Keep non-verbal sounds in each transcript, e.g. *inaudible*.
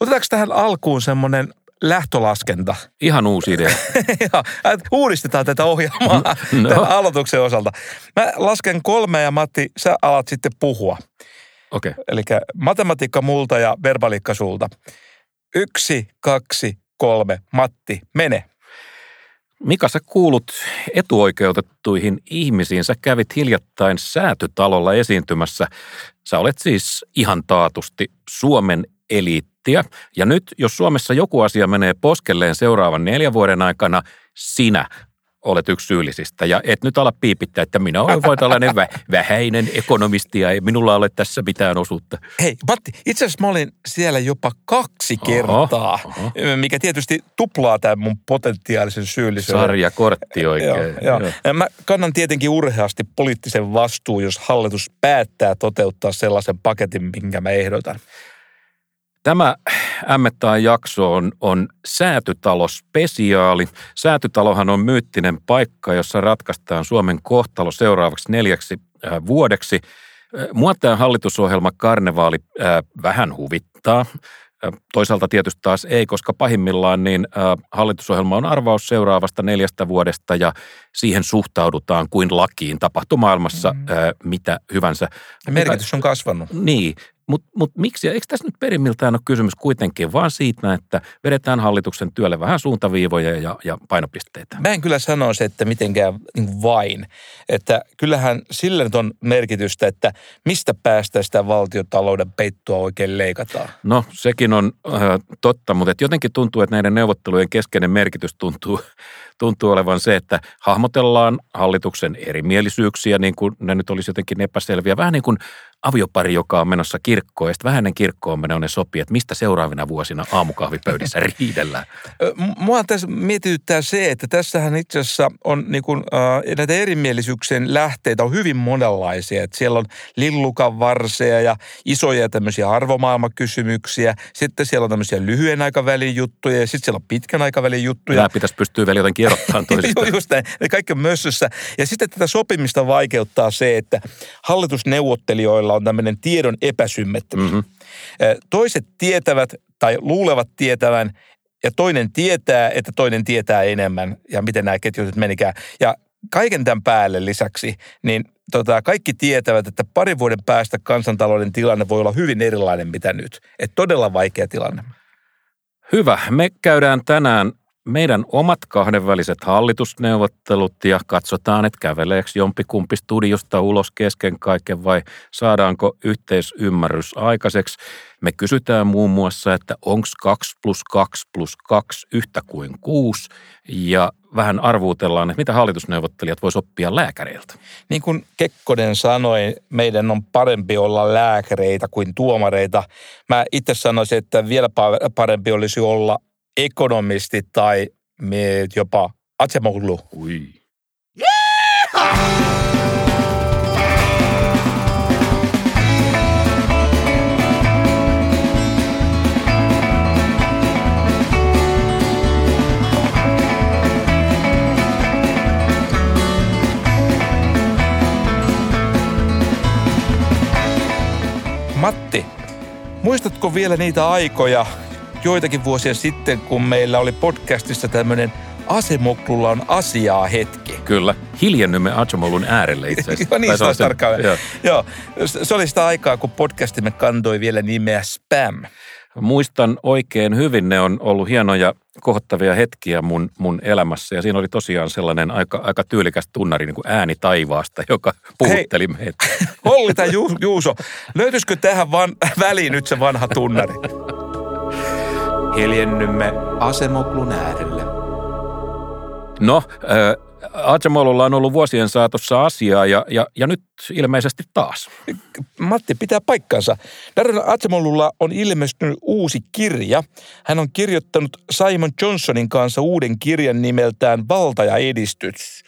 Otetaanko tähän alkuun semmoinen lähtölaskenta? Ihan uusi idea. *laughs* ja, uudistetaan tätä ohjelmaa no. *laughs* tämän aloituksen osalta. Mä lasken kolme ja Matti, sä alat sitten puhua. Okei. Okay. Eli matematiikka multa ja verbaliikka sulta. Yksi, kaksi, kolme. Matti, mene. Mika, sä kuulut etuoikeutettuihin ihmisiin. Sä kävit hiljattain säätytalolla esiintymässä. Sä olet siis ihan taatusti Suomen eliittiä. Ja nyt, jos Suomessa joku asia menee poskelleen seuraavan neljän vuoden aikana, sinä olet yksi syyllisistä. Ja et nyt ala piipittää, että minä olen vain tällainen vä- vähäinen ekonomisti ja ei minulla ole tässä mitään osuutta. Hei Matti, itse asiassa mä olin siellä jopa kaksi kertaa, oho, oho. mikä tietysti tuplaa tämän mun potentiaalisen syyllisyyden. Sarjakortti oikein. Joo, joo. Mä kannan tietenkin urheasti poliittisen vastuun, jos hallitus päättää toteuttaa sellaisen paketin, minkä mä ehdotan. Tämä Ämmettään jakso on, on säätytalospesiaali. Säätytalohan on myyttinen paikka, jossa ratkaistaan Suomen kohtalo seuraavaksi neljäksi äh, vuodeksi. Äh, mua tämä hallitusohjelma karnevaali äh, vähän huvittaa. Toisaalta tietysti taas ei, koska pahimmillaan niin hallitusohjelma on arvaus seuraavasta neljästä vuodesta ja siihen suhtaudutaan kuin lakiin tapahtumaailmassa mm. äh, mitä hyvänsä. Merkitys on kasvanut. Niin, mutta mut miksi? Eikö tässä nyt perimmiltään ole kysymys kuitenkin vaan siitä, että vedetään hallituksen työlle vähän suuntaviivoja ja, ja painopisteitä? Mä en kyllä sanoisi, että mitenkään niin vain. Että kyllähän sillä nyt on merkitystä, että mistä päästä sitä valtiotalouden peittoa oikein leikataan. No sekin on äh, totta, mutta jotenkin tuntuu, että näiden neuvottelujen keskeinen merkitys tuntuu, tuntuu olevan se, että hahmotellaan hallituksen erimielisyyksiä, niin kuin ne nyt olisi jotenkin epäselviä. Vähän niin kuin aviopari, joka on menossa kirkkoon, ja sitten vähän ennen kirkkoon ne sopii, että mistä seuraavina vuosina aamukahvipöydissä *laughs* riidellään. Mua tässä mietityttää se, että tässähän itse asiassa on niin kuin, äh, näitä erimielisyyksien lähteitä on hyvin monenlaisia. Että siellä on lillukan varseja ja isoja tämmöisiä arvomaailmakysymyksiä. Sitten siellä on tämmöisiä lyhyen aikavälin juttuja ja sitten siellä on pitkän aikavälin juttuja. Nämä pitäisi pystyä vielä jotenkin erottamaan *laughs* toisistaan. Just näin. Ne kaikki on mössössä. Ja sitten tätä sopimista vaikeuttaa se, että hallitusneuvottelijoilla on tämmöinen tiedon epäsymmetri. Mm-hmm. Toiset tietävät tai luulevat tietävän, ja toinen tietää, että toinen tietää enemmän, ja miten nämä ketjut menikään. Ja kaiken tämän päälle lisäksi, niin tota, kaikki tietävät, että parin vuoden päästä kansantalouden tilanne voi olla hyvin erilainen mitä nyt. Että todella vaikea tilanne. Hyvä. Me käydään tänään meidän omat kahdenväliset hallitusneuvottelut ja katsotaan, että käveleekö jompikumpi studiosta ulos kesken kaiken vai saadaanko yhteisymmärrys aikaiseksi. Me kysytään muun muassa, että onko 2 plus 2 plus 2 yhtä kuin 6 ja vähän arvuutellaan, että mitä hallitusneuvottelijat voisi oppia lääkäreiltä. Niin kuin Kekkonen sanoi, meidän on parempi olla lääkäreitä kuin tuomareita. Mä itse sanoisin, että vielä parempi olisi olla ekonomisti tai jopa Atsemoglu. Ui. Yeah! Matti, muistatko vielä niitä aikoja, joitakin vuosia sitten, kun meillä oli podcastissa tämmöinen Asemoklulla on asiaa hetki. Kyllä, hiljennymme Asemoklun äärelle itse asiassa. *laughs* Niin se tarkkaan. Joo. Joo, se oli sitä aikaa, kun podcastimme kantoi vielä nimeä Spam. Muistan oikein hyvin, ne on ollut hienoja kohottavia hetkiä mun, mun elämässä. Ja siinä oli tosiaan sellainen aika, aika tyylikäs tunnari niin kuin ääni taivaasta, joka puhutteli Hei, meitä. *laughs* Olli tai Juuso, löytyisikö tähän van, väliin nyt se vanha tunnari? *laughs* Hiljennymme Asemoklun äärelle. No, äh, Atsemolulla on ollut vuosien saatossa asiaa ja, ja, ja nyt ilmeisesti taas. Matti pitää paikkansa. Darren Atsemolulla on ilmestynyt uusi kirja. Hän on kirjoittanut Simon Johnsonin kanssa uuden kirjan nimeltään Valta ja edistys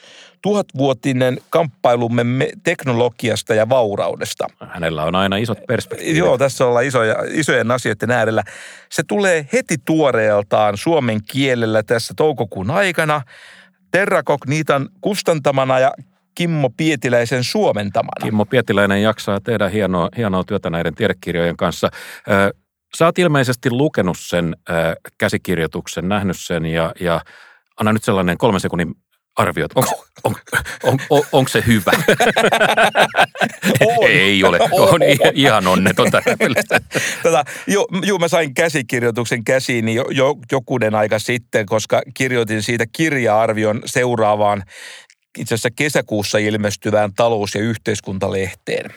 tuhatvuotinen kamppailumme teknologiasta ja vauraudesta. Hänellä on aina isot perspektiivit. Joo, tässä ollaan isoja, isojen asioiden äärellä. Se tulee heti tuoreeltaan suomen kielellä tässä toukokuun aikana. Terrakognitan kustantamana ja Kimmo Pietiläisen suomentamana. Kimmo Pietiläinen jaksaa tehdä hienoa, hienoa työtä näiden tiedekirjojen kanssa. Sä oot ilmeisesti lukenut sen käsikirjoituksen, nähnyt sen ja, ja anna nyt sellainen kolmen sekunnin arviot. Onko *laughs* *laughs* on, on, on, onko se hyvä? On. Ei ole. On ihan onneton tätä *laughs* Tota, jo, juu, mä sain käsikirjoituksen käsiin jo, jo, jokunen aika sitten, koska kirjoitin siitä kirja-arvion seuraavaan itse asiassa kesäkuussa ilmestyvään talous- ja yhteiskuntalehteen.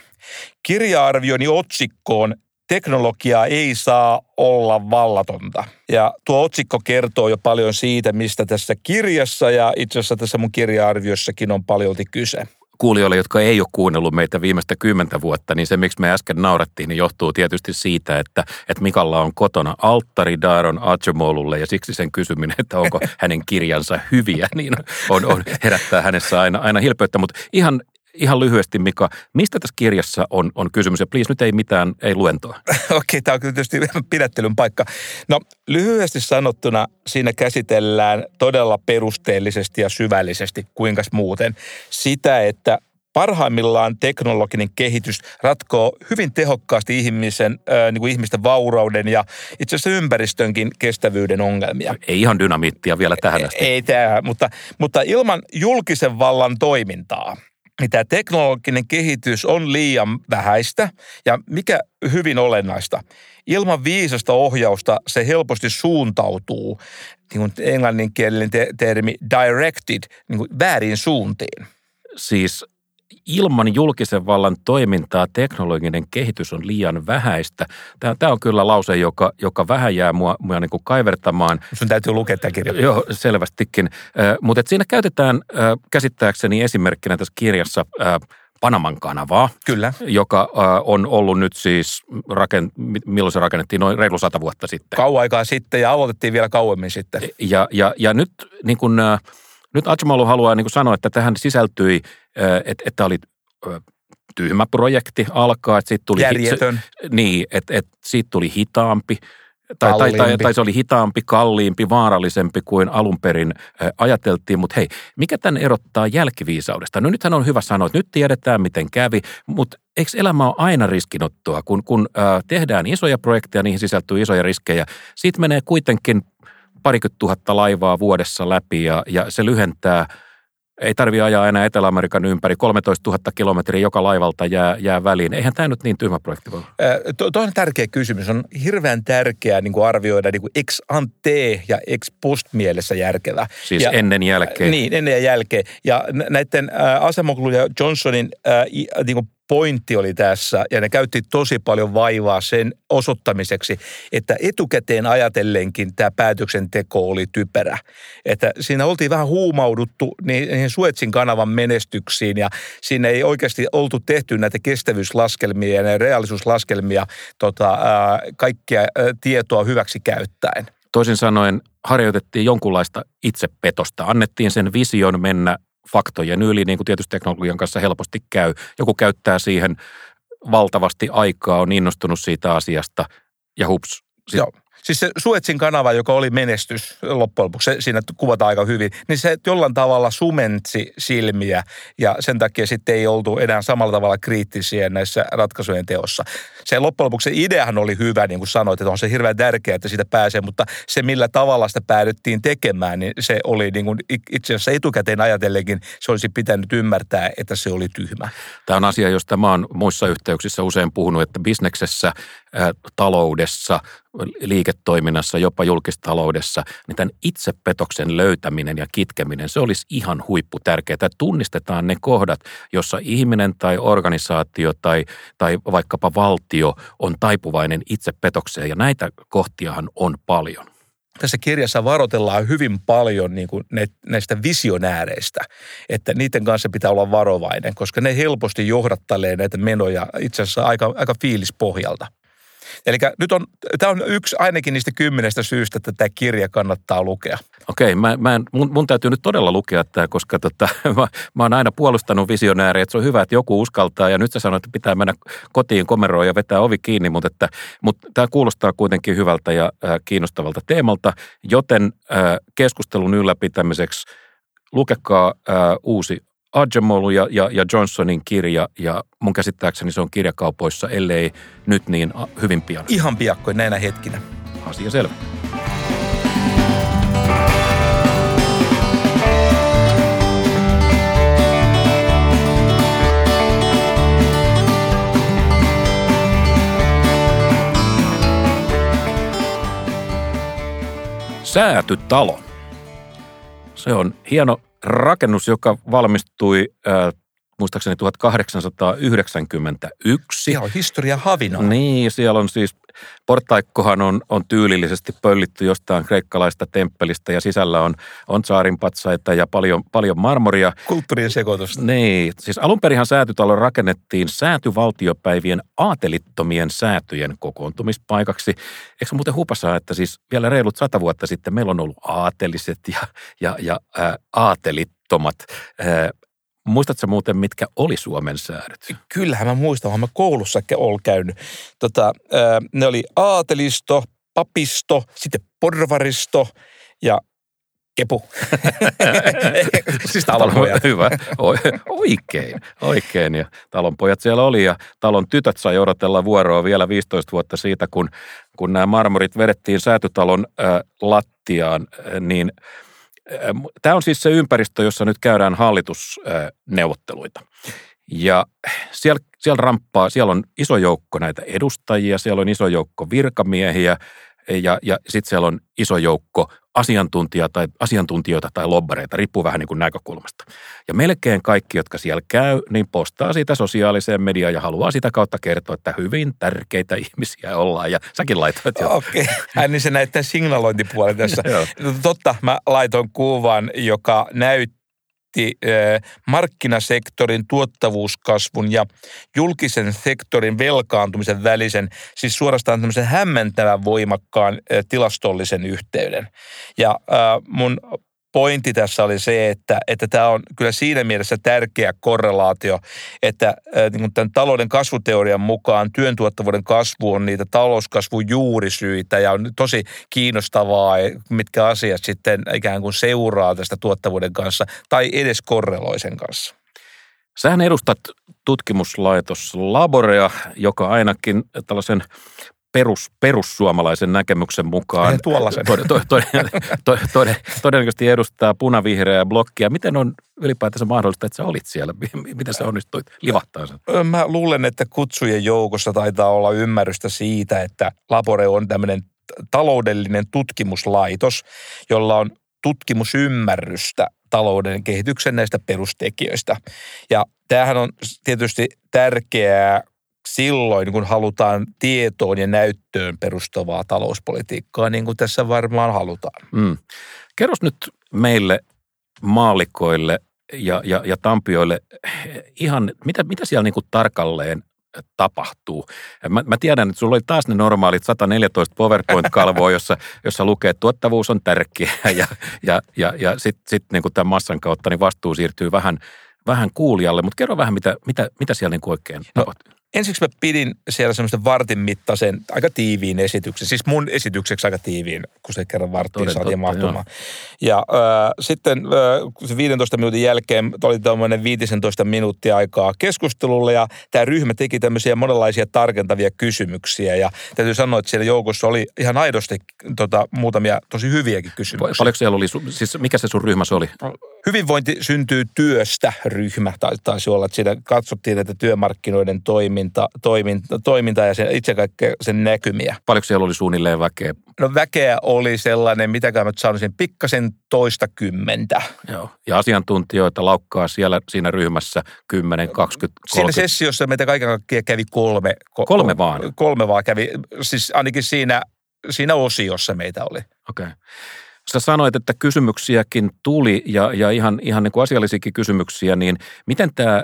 Kirja-arvioni otsikkoon teknologia ei saa olla vallatonta. Ja tuo otsikko kertoo jo paljon siitä, mistä tässä kirjassa ja itse asiassa tässä mun kirja-arviossakin on paljolti kyse. Kuulijoille, jotka ei ole kuunnellut meitä viimeistä kymmentä vuotta, niin se, miksi me äsken naurattiin, niin johtuu tietysti siitä, että, että Mikalla on kotona alttari Daron Acemolulle ja siksi sen kysyminen, että onko hänen kirjansa hyviä, niin on, on herättää hänessä aina, aina hilpeyttä. Mutta ihan ihan lyhyesti, Mika, mistä tässä kirjassa on, on kysymys? Ja please, nyt ei mitään, ei luentoa. *laughs* Okei, okay, tämä on kyllä tietysti pidättelyn paikka. No, lyhyesti sanottuna siinä käsitellään todella perusteellisesti ja syvällisesti, kuinka muuten, sitä, että parhaimmillaan teknologinen kehitys ratkoo hyvin tehokkaasti ihmisen, äh, niin kuin ihmisten vaurauden ja itse asiassa ympäristönkin kestävyyden ongelmia. Ei ihan dynamiittia vielä tähän asti. Ei, ei tämä, mutta, mutta ilman julkisen vallan toimintaa – niin tämä teknologinen kehitys on liian vähäistä ja mikä hyvin olennaista, ilman viisasta ohjausta se helposti suuntautuu, niin kuin englanninkielinen te- termi directed, niin kuin väärin suuntiin. Siis ilman julkisen vallan toimintaa teknologinen kehitys on liian vähäistä. Tämä, tämä on kyllä lause, joka, joka vähän jää mua, mua niin kuin kaivertamaan. Sun täytyy lukea tämä kirja. Joo, selvästikin. Äh, mutta siinä käytetään äh, käsittääkseni esimerkkinä tässä kirjassa äh, Panaman kanavaa. Kyllä. Joka äh, on ollut nyt siis, raken, milloin se rakennettiin, noin reilu sata vuotta sitten. Kauan aikaa sitten ja aloitettiin vielä kauemmin sitten. Ja, ja, ja nyt niin kun, äh, nyt Ajmalu haluaa niin sanoa, että tähän sisältyi, että, että oli tyhmä projekti alkaa. Että siitä tuli Järjetön. Hit, niin, että, että siitä tuli hitaampi. Tai, tai, tai, tai se oli hitaampi, kalliimpi, vaarallisempi kuin alun perin ajateltiin. Mutta hei, mikä tämän erottaa jälkiviisaudesta? No nythän on hyvä sanoa, että nyt tiedetään miten kävi, mutta eikö elämä ole aina riskinottoa? Kun, kun äh, tehdään isoja projekteja, niihin sisältyy isoja riskejä. Siitä menee kuitenkin parikymmentä tuhatta laivaa vuodessa läpi ja, ja se lyhentää – ei tarvitse ajaa enää Etelä-Amerikan ympäri. 13 000 kilometriä joka laivalta jää, jää väliin. Eihän tämä nyt niin tyhmä projekti voi Tuo on tärkeä kysymys. On hirveän tärkeää niin kuin arvioida niin kuin ex ante ja ex post mielessä järkevä. Siis ja, ennen jälkeen. Niin, ennen ja jälkeen. Ja näiden äh, Johnsonin äh, niin kuin pointti oli tässä, ja ne käytti tosi paljon vaivaa sen osoittamiseksi, että etukäteen ajatellenkin tämä päätöksenteko oli typerä. Että siinä oltiin vähän huumauduttu niihin Suetsin kanavan menestyksiin, ja siinä ei oikeasti oltu tehty näitä kestävyyslaskelmia ja reaalisuuslaskelmia tota, kaikkia tietoa hyväksi käyttäen. Toisin sanoen harjoitettiin jonkunlaista itsepetosta. Annettiin sen vision mennä faktojen yli, niin kuin tietysti teknologian kanssa helposti käy. Joku käyttää siihen valtavasti aikaa, on innostunut siitä asiasta ja hups. Sit... Joo. Siis se Suetsin kanava, joka oli menestys loppujen lopuksi, siinä kuvataan aika hyvin, niin se jollain tavalla sumentsi silmiä ja sen takia sitten ei oltu enää samalla tavalla kriittisiä näissä ratkaisujen teossa. Se loppujen lopuksi se ideahan oli hyvä, niin kuin sanoit, että on se hirveän tärkeää, että sitä pääsee, mutta se millä tavalla sitä päädyttiin tekemään, niin se oli niin kuin itse asiassa etukäteen ajatellenkin, se olisi pitänyt ymmärtää, että se oli tyhmä. Tämä on asia, josta mä oon muissa yhteyksissä usein puhunut, että bisneksessä, taloudessa, liiketoiminnassa, jopa julkistaloudessa, niin tämän itsepetoksen löytäminen ja kitkeminen, se olisi ihan huippu tärkeää. Tunnistetaan ne kohdat, jossa ihminen tai organisaatio tai, tai vaikkapa valtio on taipuvainen itsepetokseen, ja näitä kohtiahan on paljon tässä kirjassa varoitellaan hyvin paljon niin kuin ne, näistä visionääreistä, että niiden kanssa pitää olla varovainen, koska ne helposti johdattelee näitä menoja itse asiassa aika, aika fiilispohjalta. Eli nyt on, tämä on yksi ainakin niistä kymmenestä syystä, että tämä kirja kannattaa lukea. Okei, mä, mä en, mun, mun täytyy nyt todella lukea tämä, koska tota, *laughs* mä, mä oon aina puolustanut visionääriä, että se on hyvä, että joku uskaltaa. Ja nyt sä sanoit, että pitää mennä kotiin komeroon ja vetää ovi kiinni, mutta, että, mutta tämä kuulostaa kuitenkin hyvältä ja äh, kiinnostavalta teemalta, joten äh, keskustelun ylläpitämiseksi lukekaa äh, uusi Adjemolu ja, ja, ja Johnsonin kirja, ja mun käsittääkseni se on kirjakaupoissa, ellei nyt niin hyvin pian. Ihan piakkoin näinä hetkinä. Asia selvä. Säätytalo. Se on hieno rakennus, joka valmistui äh, muistaakseni 1891. Siellä on historia havina. Niin, siellä on siis, portaikkohan on, on tyylillisesti pöllitty jostain kreikkalaista temppelistä ja sisällä on, on saarinpatsaita ja paljon, paljon marmoria. Kulttuurien sekoitusta. Niin, siis alunperinhan säätytalo rakennettiin säätyvaltiopäivien aatelittomien säätyjen kokoontumispaikaksi. Eikö muuten hupasaa, että siis vielä reilut sata vuotta sitten meillä on ollut aateliset ja, ja, ja ää, aatelittomat. Ää, muistatko muuten, mitkä oli Suomen säädöt? Kyllähän mä muistan, olen mä koulussa ollut käynyt. Tota, ne oli aatelisto, papisto, sitten porvaristo ja kepu. *laughs* siis talonpojat. Hyvä. Oikein, oikein. Ja talonpojat siellä oli ja talon tytöt sai odotella vuoroa vielä 15 vuotta siitä, kun, kun nämä marmorit vedettiin säätytalon äh, lattiaan, niin Tämä on siis se ympäristö, jossa nyt käydään hallitusneuvotteluita. Ja siellä, siellä ramppaa, siellä on iso joukko näitä edustajia, siellä on iso joukko virkamiehiä ja, ja sitten siellä on iso joukko asiantuntija tai, asiantuntijoita tai lobbareita, riippuu vähän niin kuin näkökulmasta. Ja melkein kaikki, jotka siellä käy, niin postaa siitä sosiaaliseen mediaan ja haluaa sitä kautta kertoa, että hyvin tärkeitä ihmisiä ollaan. Ja säkin laitoit jo. Okei, okay. niin se näyttää signalointipuoli tässä. *laughs* Totta, mä laitoin kuvan, joka näyttää markkinasektorin tuottavuuskasvun ja julkisen sektorin velkaantumisen välisen, siis suorastaan tämmöisen hämmentävän voimakkaan tilastollisen yhteyden. Ja mun pointti tässä oli se, että, että tämä on kyllä siinä mielessä tärkeä korrelaatio, että niin tämän talouden kasvuteorian mukaan työn tuottavuuden kasvu on niitä talouskasvun juurisyitä ja on tosi kiinnostavaa, mitkä asiat sitten ikään kuin seuraa tästä tuottavuuden kanssa tai edes korreloi sen kanssa. Sähän edustat tutkimuslaitos Laborea, joka ainakin tällaisen perus, perussuomalaisen näkemyksen mukaan tod, tod, tod, tod, tod, todennäköisesti edustaa punavihreää blokkia. Miten on ylipäätänsä mahdollista, että sä olit siellä? Miten sä onnistuit livahtaa sen? Mä luulen, että kutsujen joukossa taitaa olla ymmärrystä siitä, että Labore on tämmöinen taloudellinen tutkimuslaitos, jolla on tutkimusymmärrystä talouden kehityksen näistä perustekijöistä. Ja tämähän on tietysti tärkeää, silloin, kun halutaan tietoon ja näyttöön perustuvaa talouspolitiikkaa, niin kuin tässä varmaan halutaan. Mm. Kerros nyt meille maalikoille ja, ja, ja tampioille ihan, mitä, mitä siellä niin kuin tarkalleen tapahtuu. Mä, mä tiedän, että sulla oli taas ne normaalit 114 PowerPoint-kalvoa, jossa, jossa lukee, että tuottavuus on tärkeä *laughs* ja, ja, ja, ja sitten sit, niin tämän massan kautta niin vastuu siirtyy vähän, vähän kuulijalle. Mutta kerro vähän, mitä, mitä, mitä siellä niin oikein no, tapahtuu ensiksi mä pidin siellä semmoista vartin mittaisen, aika tiiviin esityksen. Siis mun esitykseksi aika tiiviin, kun se kerran varttiin Toden saatiin totta, mahtumaan. Joo. Ja äh, sitten äh, se 15 minuutin jälkeen oli tämmöinen 15 minuuttia aikaa keskustelulle ja tämä ryhmä teki tämmöisiä monenlaisia tarkentavia kysymyksiä. Ja täytyy sanoa, että siellä joukossa oli ihan aidosti tota, muutamia tosi hyviäkin kysymyksiä. Paljonko siellä oli, siis mikä se sun ryhmä se oli? Hyvinvointi syntyy työstä ryhmä, taisi olla, että siinä katsottiin, että työmarkkinoiden toiminta, toiminta, toiminta ja sen, itse kaikkea sen näkymiä. Paljonko siellä oli suunnilleen väkeä? No väkeä oli sellainen, mitä mä sanoisin, pikkasen toista kymmentä. Joo, ja asiantuntijoita laukkaa siellä siinä ryhmässä 10, 20, 30. Siinä sessiossa meitä kaiken kaikkiaan kävi kolme. Kolme vaan? Kolme vaan kävi, siis ainakin siinä, siinä osiossa meitä oli. Okei. Okay. Sä sanoit, että kysymyksiäkin tuli ja, ja ihan, ihan niin kuin asiallisiakin kysymyksiä, niin miten tämä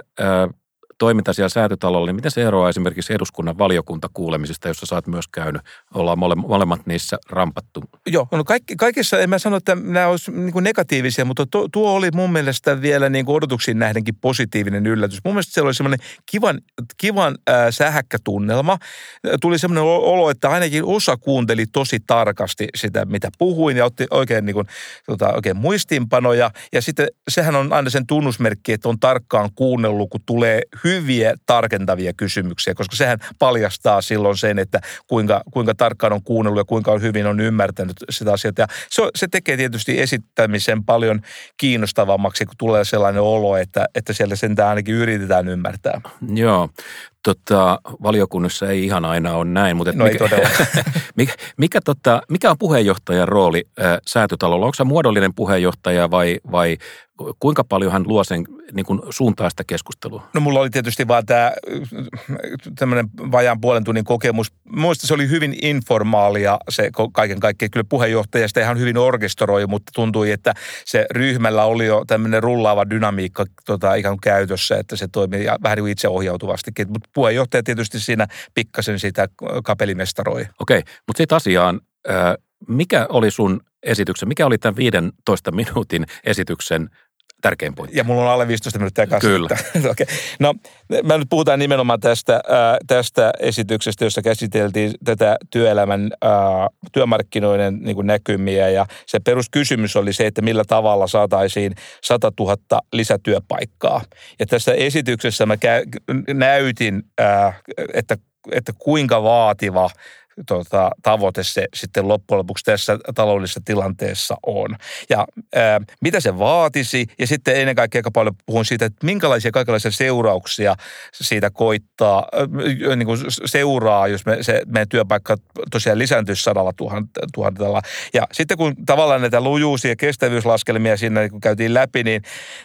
toiminta siellä säätytalolla, niin miten se eroaa esimerkiksi eduskunnan valiokuntakuulemisista, jossa oot myös käynyt, ollaan mole, molemmat niissä rampattu? Joo, no kaikki, kaikissa, en mä sano, että nämä olisivat niin negatiivisia, mutta tuo, tuo oli mun mielestä vielä niin kuin odotuksiin nähdenkin positiivinen yllätys. Mun mielestä siellä oli semmoinen kivan, kivan äh, sähäkkä tunnelma. Tuli semmoinen olo, että ainakin osa kuunteli tosi tarkasti sitä, mitä puhuin ja otti oikein, niin kuin, tota, oikein muistiinpanoja. Ja sitten sehän on aina sen tunnusmerkki, että on tarkkaan kuunnellut, kun tulee hyviä tarkentavia kysymyksiä, koska sehän paljastaa silloin sen, että kuinka, kuinka tarkkaan on kuunnellut ja kuinka hyvin on ymmärtänyt sitä asiaa. Ja se, se tekee tietysti esittämisen paljon kiinnostavammaksi, kun tulee sellainen olo, että, että siellä sentään ainakin yritetään ymmärtää. Joo, tota, valiokunnassa ei ihan aina ole näin, mutta no mikä, *laughs* mikä, mikä, tota, mikä on puheenjohtajan rooli ää, säätötalolla? Onko se muodollinen puheenjohtaja vai, vai kuinka paljon hän luo sen niin kuin suuntaa sitä keskustelua? No mulla oli tietysti vaan tämä tämmöinen vajaan puolen tunnin kokemus. Muista se oli hyvin informaalia se kaiken kaikkiaan. Kyllä puheenjohtaja sitä ihan hyvin orkestroi, mutta tuntui, että se ryhmällä oli jo tämmöinen rullaava dynamiikka tota, ikään kuin käytössä, että se toimii vähän niin itseohjautuvastikin. Mutta puheenjohtaja tietysti siinä pikkasen sitä kapelimestaroi. Okei, mutta sitten asiaan. Mikä oli sun esityksen, mikä oli tämän 15 minuutin esityksen tärkein pointti. Ja mulla on alle 15 minuuttia kanssa. Kyllä. *laughs* okay. No, mä nyt puhutaan nimenomaan tästä, äh, tästä esityksestä, jossa käsiteltiin tätä työelämän, äh, työmarkkinoiden niin kuin näkymiä. Ja se peruskysymys oli se, että millä tavalla saataisiin 100 000 lisätyöpaikkaa. Ja tässä esityksessä mä kä- näytin, äh, että, että kuinka vaativa tota, tavoite se sitten loppujen lopuksi tässä taloudellisessa tilanteessa on. Ja ää, mitä se vaatisi, ja sitten ennen kaikkea aika paljon puhun siitä, että minkälaisia kaikenlaisia seurauksia siitä koittaa, ää, niin kuin seuraa, jos me, se, meidän työpaikka tosiaan lisääntyisi sadalla tuhannella. Ja sitten kun tavallaan näitä lujuus- ja kestävyyslaskelmia siinä kun käytiin läpi, niin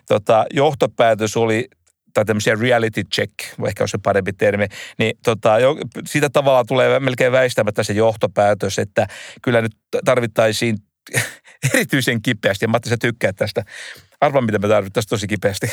tota, johtopäätös oli tai tämmöisiä reality check, ehkä on se parempi termi, niin tota, jo, siitä tavalla tulee melkein väistämättä se johtopäätös, että kyllä nyt tarvittaisiin *laughs* erityisen kipeästi, ja Matti sä tykkää tästä Arvaa, mitä me tarvittaisiin tosi kipeästi.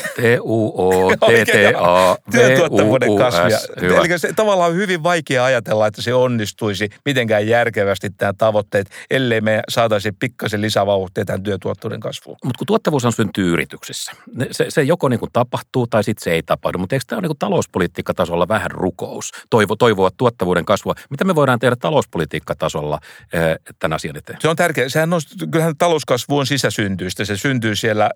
Työtuottavuuden *laughs* kasvia. Eli se tavallaan on hyvin vaikea ajatella, että se onnistuisi mitenkään järkevästi tämä tavoitteet, ellei me saataisiin pikkasen lisävauhtia tämän työtuottavuuden kasvuun. Mutta kun tuottavuus syntyy yrityksissä, se, se joko niin kuin tapahtuu tai sitten se ei tapahdu. Mutta eikö tämä ole niin kuin talouspolitiikkatasolla vähän rukous? Toivo, toivoa tuottavuuden kasvua. Mitä me voidaan tehdä talouspolitiikkatasolla tämän asian eteen? Se on tärkeää. Sehän on, kyllähän talouskasvu on sisäsyntyistä. Se syntyy siellä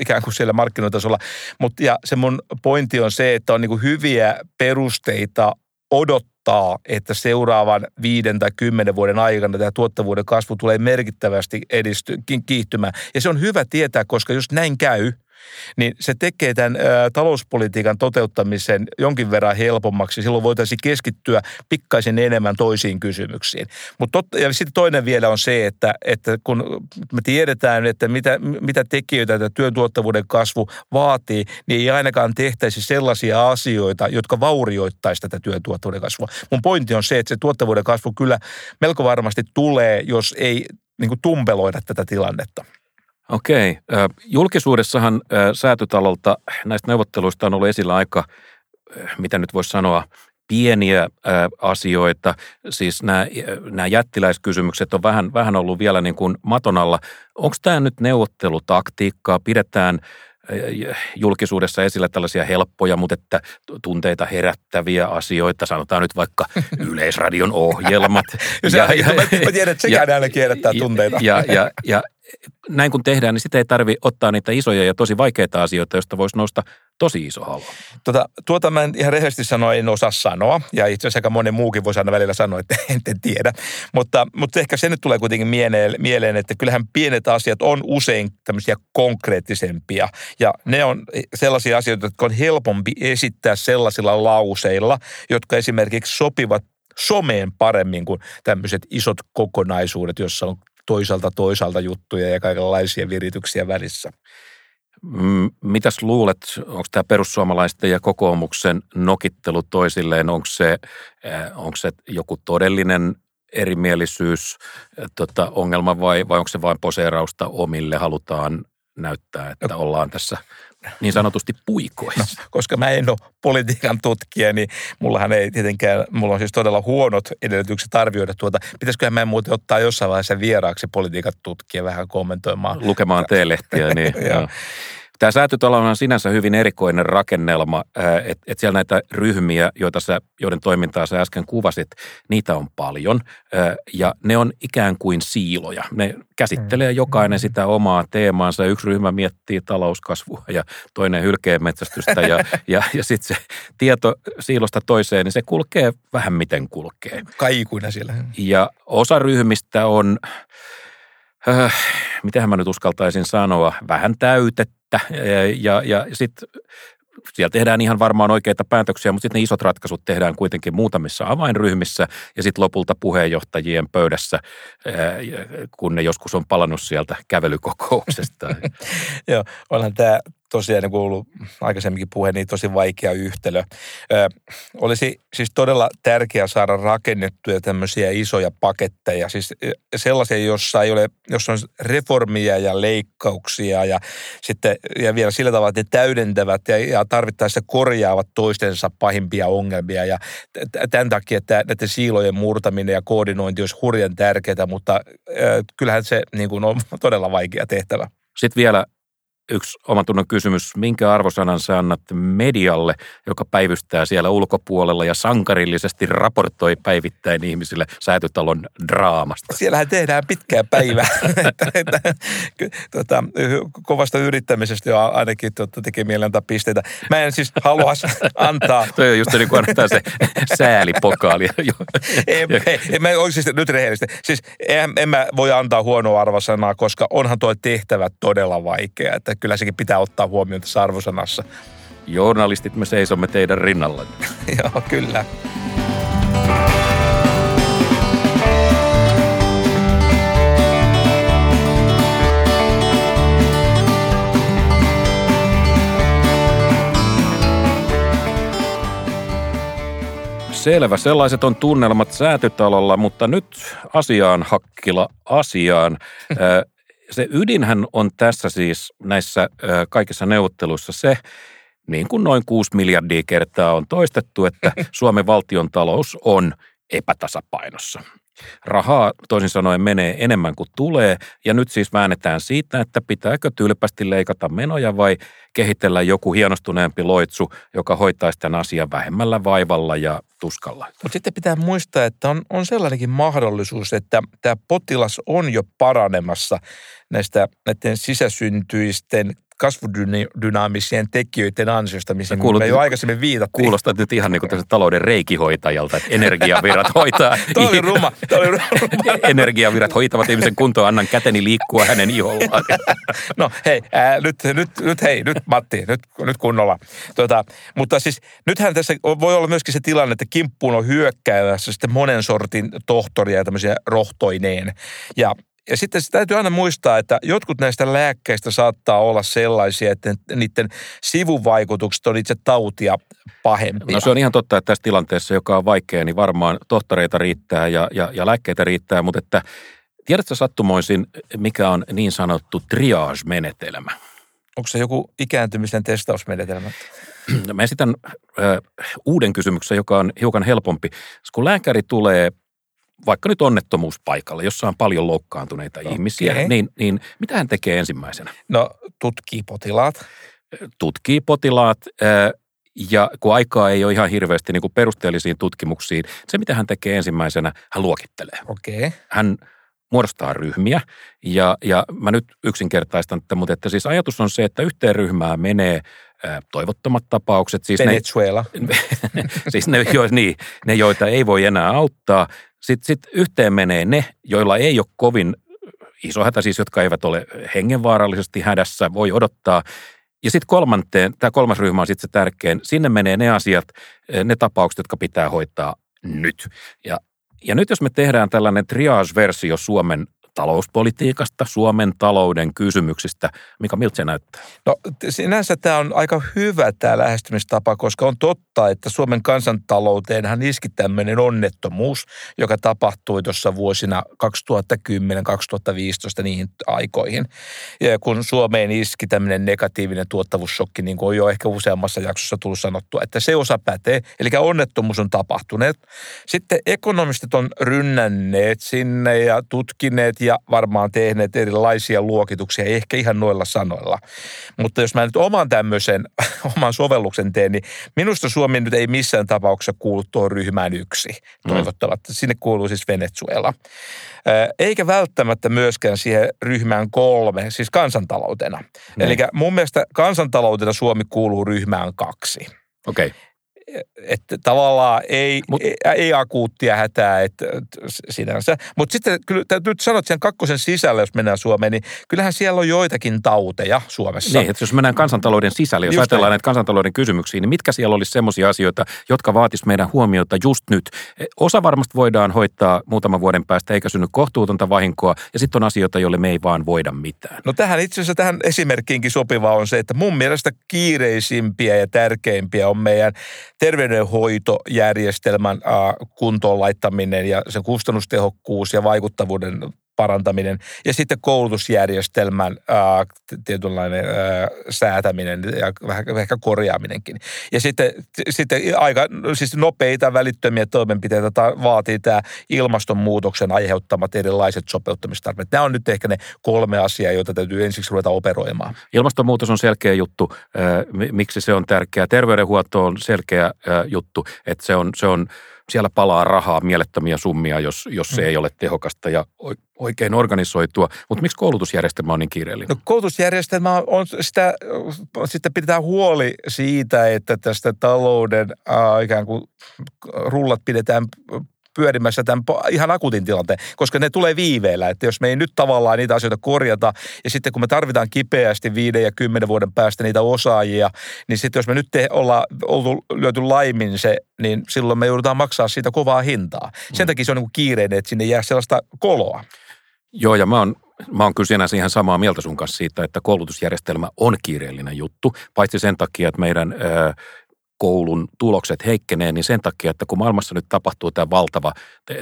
ikään kuin siellä markkinoitasolla. Mutta ja se mun pointti on se, että on niin kuin hyviä perusteita odottaa, että seuraavan viiden tai kymmenen vuoden aikana tämä tuottavuuden kasvu tulee merkittävästi edisty, kiihtymään. Ja se on hyvä tietää, koska jos näin käy – niin se tekee tämän talouspolitiikan toteuttamisen jonkin verran helpommaksi. Silloin voitaisiin keskittyä pikkaisen enemmän toisiin kysymyksiin. Mutta ja sitten toinen vielä on se, että, että kun me tiedetään, että mitä, mitä tekijöitä tämä työn tuottavuuden kasvu vaatii, niin ei ainakaan tehtäisi sellaisia asioita, jotka vaurioittaisi tätä työn tuottavuuden kasvua. Mun pointti on se, että se tuottavuuden kasvu kyllä melko varmasti tulee, jos ei niin kuin tumpeloida tätä tilannetta. Okei. Julkisuudessahan säätötalolta näistä neuvotteluista on ollut esillä aika, mitä nyt voisi sanoa, pieniä asioita. Siis nämä, nämä jättiläiskysymykset on vähän, vähän ollut vielä niin kuin maton alla. Onko tämä nyt neuvottelutaktiikkaa? Pidetään julkisuudessa esillä tällaisia helppoja, mutta että tunteita herättäviä asioita, sanotaan nyt vaikka *laughs* Yleisradion ohjelmat. ja, ja, ja, mä tiedän, että sekään aina kierrättää tunteita. Ja, ja, ja, näin kun tehdään, niin sitten ei tarvi ottaa niitä isoja ja tosi vaikeita asioita, joista voisi nousta tosi iso halu. Tota, tuota mä en ihan rehellisesti sanoa, en osaa sanoa. Ja itse asiassa aika monen muukin voisi aina välillä sanoa, että en, *laughs* en tiedä. Mutta, mutta ehkä se nyt tulee kuitenkin mieleen, mieleen, että kyllähän pienet asiat on usein tämmöisiä konkreettisempia. Ja ne on sellaisia asioita, jotka on helpompi esittää sellaisilla lauseilla, jotka esimerkiksi sopivat someen paremmin kuin tämmöiset isot kokonaisuudet, joissa on toisaalta toisaalta juttuja ja kaikenlaisia virityksiä välissä. Mitäs luulet, onko tämä perussuomalaisten ja kokoomuksen nokittelu toisilleen, onko se, äh, onko se joku todellinen erimielisyys, äh, tota, ongelma vai, vai onko se vain poseerausta omille, halutaan näyttää, että ollaan tässä niin sanotusti puikoissa? No, koska mä en ole politiikan tutkija, niin mullahan ei tietenkään, mulla on siis todella huonot edellytykset arvioida tuota. Pitäisiköhän mä muuten ottaa jossain vaiheessa vieraaksi politiikan tutkija vähän kommentoimaan. Lukemaan teelehtiä, niin. *laughs* Tämä säätötalo on sinänsä hyvin erikoinen rakennelma, että et siellä näitä ryhmiä, joita sä, joiden toimintaa sä äsken kuvasit, niitä on paljon ja ne on ikään kuin siiloja. Ne käsittelee jokainen sitä omaa teemaansa. Yksi ryhmä miettii talouskasvua ja toinen hylkeenmetsästystä *laughs* ja, ja, ja sitten se tieto siilosta toiseen, niin se kulkee vähän miten kulkee. Kaikuina siellä. Ja osa ryhmistä on äh, mitähän mä nyt uskaltaisin sanoa, vähän täytettä ja, ja, ja sitten siellä tehdään ihan varmaan oikeita päätöksiä, mutta sitten ne isot ratkaisut tehdään kuitenkin muutamissa avainryhmissä ja sitten lopulta puheenjohtajien pöydässä, kun ne joskus on palannut sieltä kävelykokouksesta. *laughs* Joo, onhan tämä tosiaan niin kuin ollut aikaisemminkin puhe, niin tosi vaikea yhtälö. Ö, olisi siis todella tärkeää saada rakennettuja tämmöisiä isoja paketteja, siis sellaisia, jossa ei ole, jossa on reformia ja leikkauksia ja sitten ja vielä sillä tavalla, että ne täydentävät ja, ja tarvittaessa korjaavat toistensa pahimpia ongelmia ja tämän takia että näiden siilojen murtaminen ja koordinointi olisi hurjan tärkeää, mutta ö, kyllähän se niin kuin on todella vaikea tehtävä. Sitten vielä yksi omatunnon kysymys. Minkä arvosanan sä annat medialle, joka päivystää siellä ulkopuolella ja sankarillisesti raportoi päivittäin ihmisille säätytalon draamasta? Siellähän tehdään pitkää päivää. *laughs* että, että, tota, kovasta yrittämisestä jo ainakin tota, tekee mielen antaa pisteitä. Mä en siis halua antaa. *laughs* Toi on just niin kuin annetaan se säälipokaali. *laughs* en, mä siis nyt rehellisesti. Siis en, en mä voi antaa huonoa arvosanaa, koska onhan tuo tehtävä todella vaikea. Että kyllä sekin pitää ottaa huomioon tässä arvosanassa. Journalistit, me seisomme teidän rinnalla. *laughs* Joo, kyllä. Selvä, sellaiset on tunnelmat säätytalolla, mutta nyt asiaan Hakkila asiaan. Se ydinhän on tässä siis näissä kaikissa neuvotteluissa se, niin kuin noin 6 miljardia kertaa on toistettu, että *laughs* Suomen valtion talous on epätasapainossa. Rahaa toisin sanoen menee enemmän kuin tulee, ja nyt siis väännetään siitä, että pitääkö tylpästi leikata menoja vai kehitellä joku hienostuneempi loitsu, joka hoitaisi tämän asian vähemmällä vaivalla ja tuskalla. Mutta sitten pitää muistaa, että on, on sellainenkin mahdollisuus, että tämä potilas on jo paranemassa näistä näiden sisäsyntyisten kasvudynaamisien tekijöiden ansiosta, missä Kuulut, me jo aikaisemmin viitattiin. Kuulostaa nyt ihan niin kuin talouden reikihoitajalta, että energiavirat *laughs* hoitaa. Toi oli ruma. Oli *laughs* ruma. energiavirat hoitavat ihmisen kuntoon, annan käteni liikkua hänen ihollaan. *laughs* no hei, ää, nyt, nyt, nyt hei, nyt Matti, nyt, nyt kunnolla. Tuota, mutta siis nythän tässä voi olla myöskin se tilanne, että kimppuun on hyökkäävässä sitten monen sortin tohtoria ja tämmöisiä rohtoineen. Ja ja sitten se täytyy aina muistaa, että jotkut näistä lääkkeistä saattaa olla sellaisia, että niiden sivuvaikutukset on itse tautia pahempia. No se on ihan totta, että tässä tilanteessa, joka on vaikea, niin varmaan tohtoreita riittää ja, ja, ja lääkkeitä riittää, mutta että tiedätkö sattumoisin, mikä on niin sanottu triage-menetelmä? Onko se joku ikääntymisen testausmenetelmä? No mä esitän ö, uuden kysymyksen, joka on hiukan helpompi. Kun lääkäri tulee vaikka nyt onnettomuuspaikalle, jossa on paljon loukkaantuneita okay. ihmisiä, niin, niin mitä hän tekee ensimmäisenä? No tutkii potilaat. Tutkii potilaat ja kun aikaa ei ole ihan hirveästi niin kuin perusteellisiin tutkimuksiin, se mitä hän tekee ensimmäisenä, hän luokittelee. Okay. Hän muodostaa ryhmiä ja, ja mä nyt yksinkertaistan, että, mutta että siis ajatus on se, että yhteen ryhmään menee toivottomat tapaukset. Siis Venezuela. Ne, *laughs* siis ne, jo, niin, ne, joita ei voi enää auttaa. Sitten sit yhteen menee ne, joilla ei ole kovin iso hätä, siis jotka eivät ole hengenvaarallisesti hädässä, voi odottaa. Ja sitten kolmanteen, tämä kolmas ryhmä on sitten se tärkein, sinne menee ne asiat, ne tapaukset, jotka pitää hoitaa nyt. Ja, ja nyt jos me tehdään tällainen triage-versio Suomen talouspolitiikasta, Suomen talouden kysymyksistä. Mikä miltä se näyttää? No sinänsä tämä on aika hyvä tämä lähestymistapa, koska on totta, että Suomen kansantalouteenhan iski tämmöinen onnettomuus, joka tapahtui tuossa vuosina 2010-2015 niihin aikoihin. Ja kun Suomeen iski tämmöinen negatiivinen tuottavuussokki, niin kuin on jo ehkä useammassa jaksossa tullut sanottua, että se osa pätee, eli onnettomuus on tapahtunut. Sitten ekonomistit on rynnänneet sinne ja tutkineet ja varmaan tehneet erilaisia luokituksia, ehkä ihan noilla sanoilla. Mutta jos mä nyt oman tämmöisen, *laughs* oman sovelluksen teen, niin minusta Suomi nyt ei missään tapauksessa kuulu tuohon ryhmään yksi, mm. toivottavasti. Sinne kuuluu siis Venezuela. Eikä välttämättä myöskään siihen ryhmään kolme, siis kansantaloutena. Mm. Eli mun mielestä kansantaloutena Suomi kuuluu ryhmään kaksi. Okei. Okay että tavallaan ei, Mut, ei, ei akuuttia hätää että, sinänsä. Mutta sitten kyllä täytyy sanoa, että sen kakkosen sisällä, jos mennään Suomeen, niin kyllähän siellä on joitakin tauteja Suomessa. Niin, että jos mennään kansantalouden sisälle, jos just ajatellaan näitä kansantalouden kysymyksiä, niin mitkä siellä olisi sellaisia asioita, jotka vaatis meidän huomiota just nyt? Osa varmasti voidaan hoitaa muutaman vuoden päästä, eikä synny kohtuutonta vahinkoa, ja sitten on asioita, joille me ei vaan voida mitään. No tähän itse asiassa tähän esimerkkiinkin sopiva on se, että mun mielestä kiireisimpiä ja tärkeimpiä on meidän terveydenhoitojärjestelmän kuntoon laittaminen ja sen kustannustehokkuus ja vaikuttavuuden parantaminen ja sitten koulutusjärjestelmän ää, tietynlainen ää, säätäminen ja vähän ehkä korjaaminenkin. Ja sitten, sitten aika siis nopeita välittömiä toimenpiteitä vaatii tämä ilmastonmuutoksen aiheuttamat erilaiset sopeuttamistarpeet. Nämä on nyt ehkä ne kolme asiaa, joita täytyy ensiksi ruveta operoimaan. Ilmastonmuutos on selkeä juttu. Miksi se on tärkeää? Terveydenhuolto on selkeä juttu, että se on, se on siellä palaa rahaa mielettömiä summia, jos, jos se mm. ei ole tehokasta ja oikein organisoitua. Mutta miksi koulutusjärjestelmä on niin kiireellinen? No, koulutusjärjestelmä on sitä, sitten pidetään huoli siitä, että tästä talouden äh, ikään kuin rullat pidetään pyörimässä tämän ihan akuutin tilanteen, koska ne tulee viiveellä. Että jos me ei nyt tavallaan niitä asioita korjata, ja sitten kun me tarvitaan kipeästi viiden ja kymmenen vuoden päästä niitä osaajia, niin sitten jos me nyt te ollaan oltu lyöty laimin se, niin silloin me joudutaan maksaa siitä kovaa hintaa. Sen mm. takia se on niin kuin kiireinen, että sinne jää sellaista koloa. Joo, ja mä oon Mä oon kyllä sinänsä ihan samaa mieltä sun kanssa siitä, että koulutusjärjestelmä on kiireellinen juttu, paitsi sen takia, että meidän ö, koulun tulokset heikkenee, niin sen takia, että kun maailmassa nyt tapahtuu tämä valtava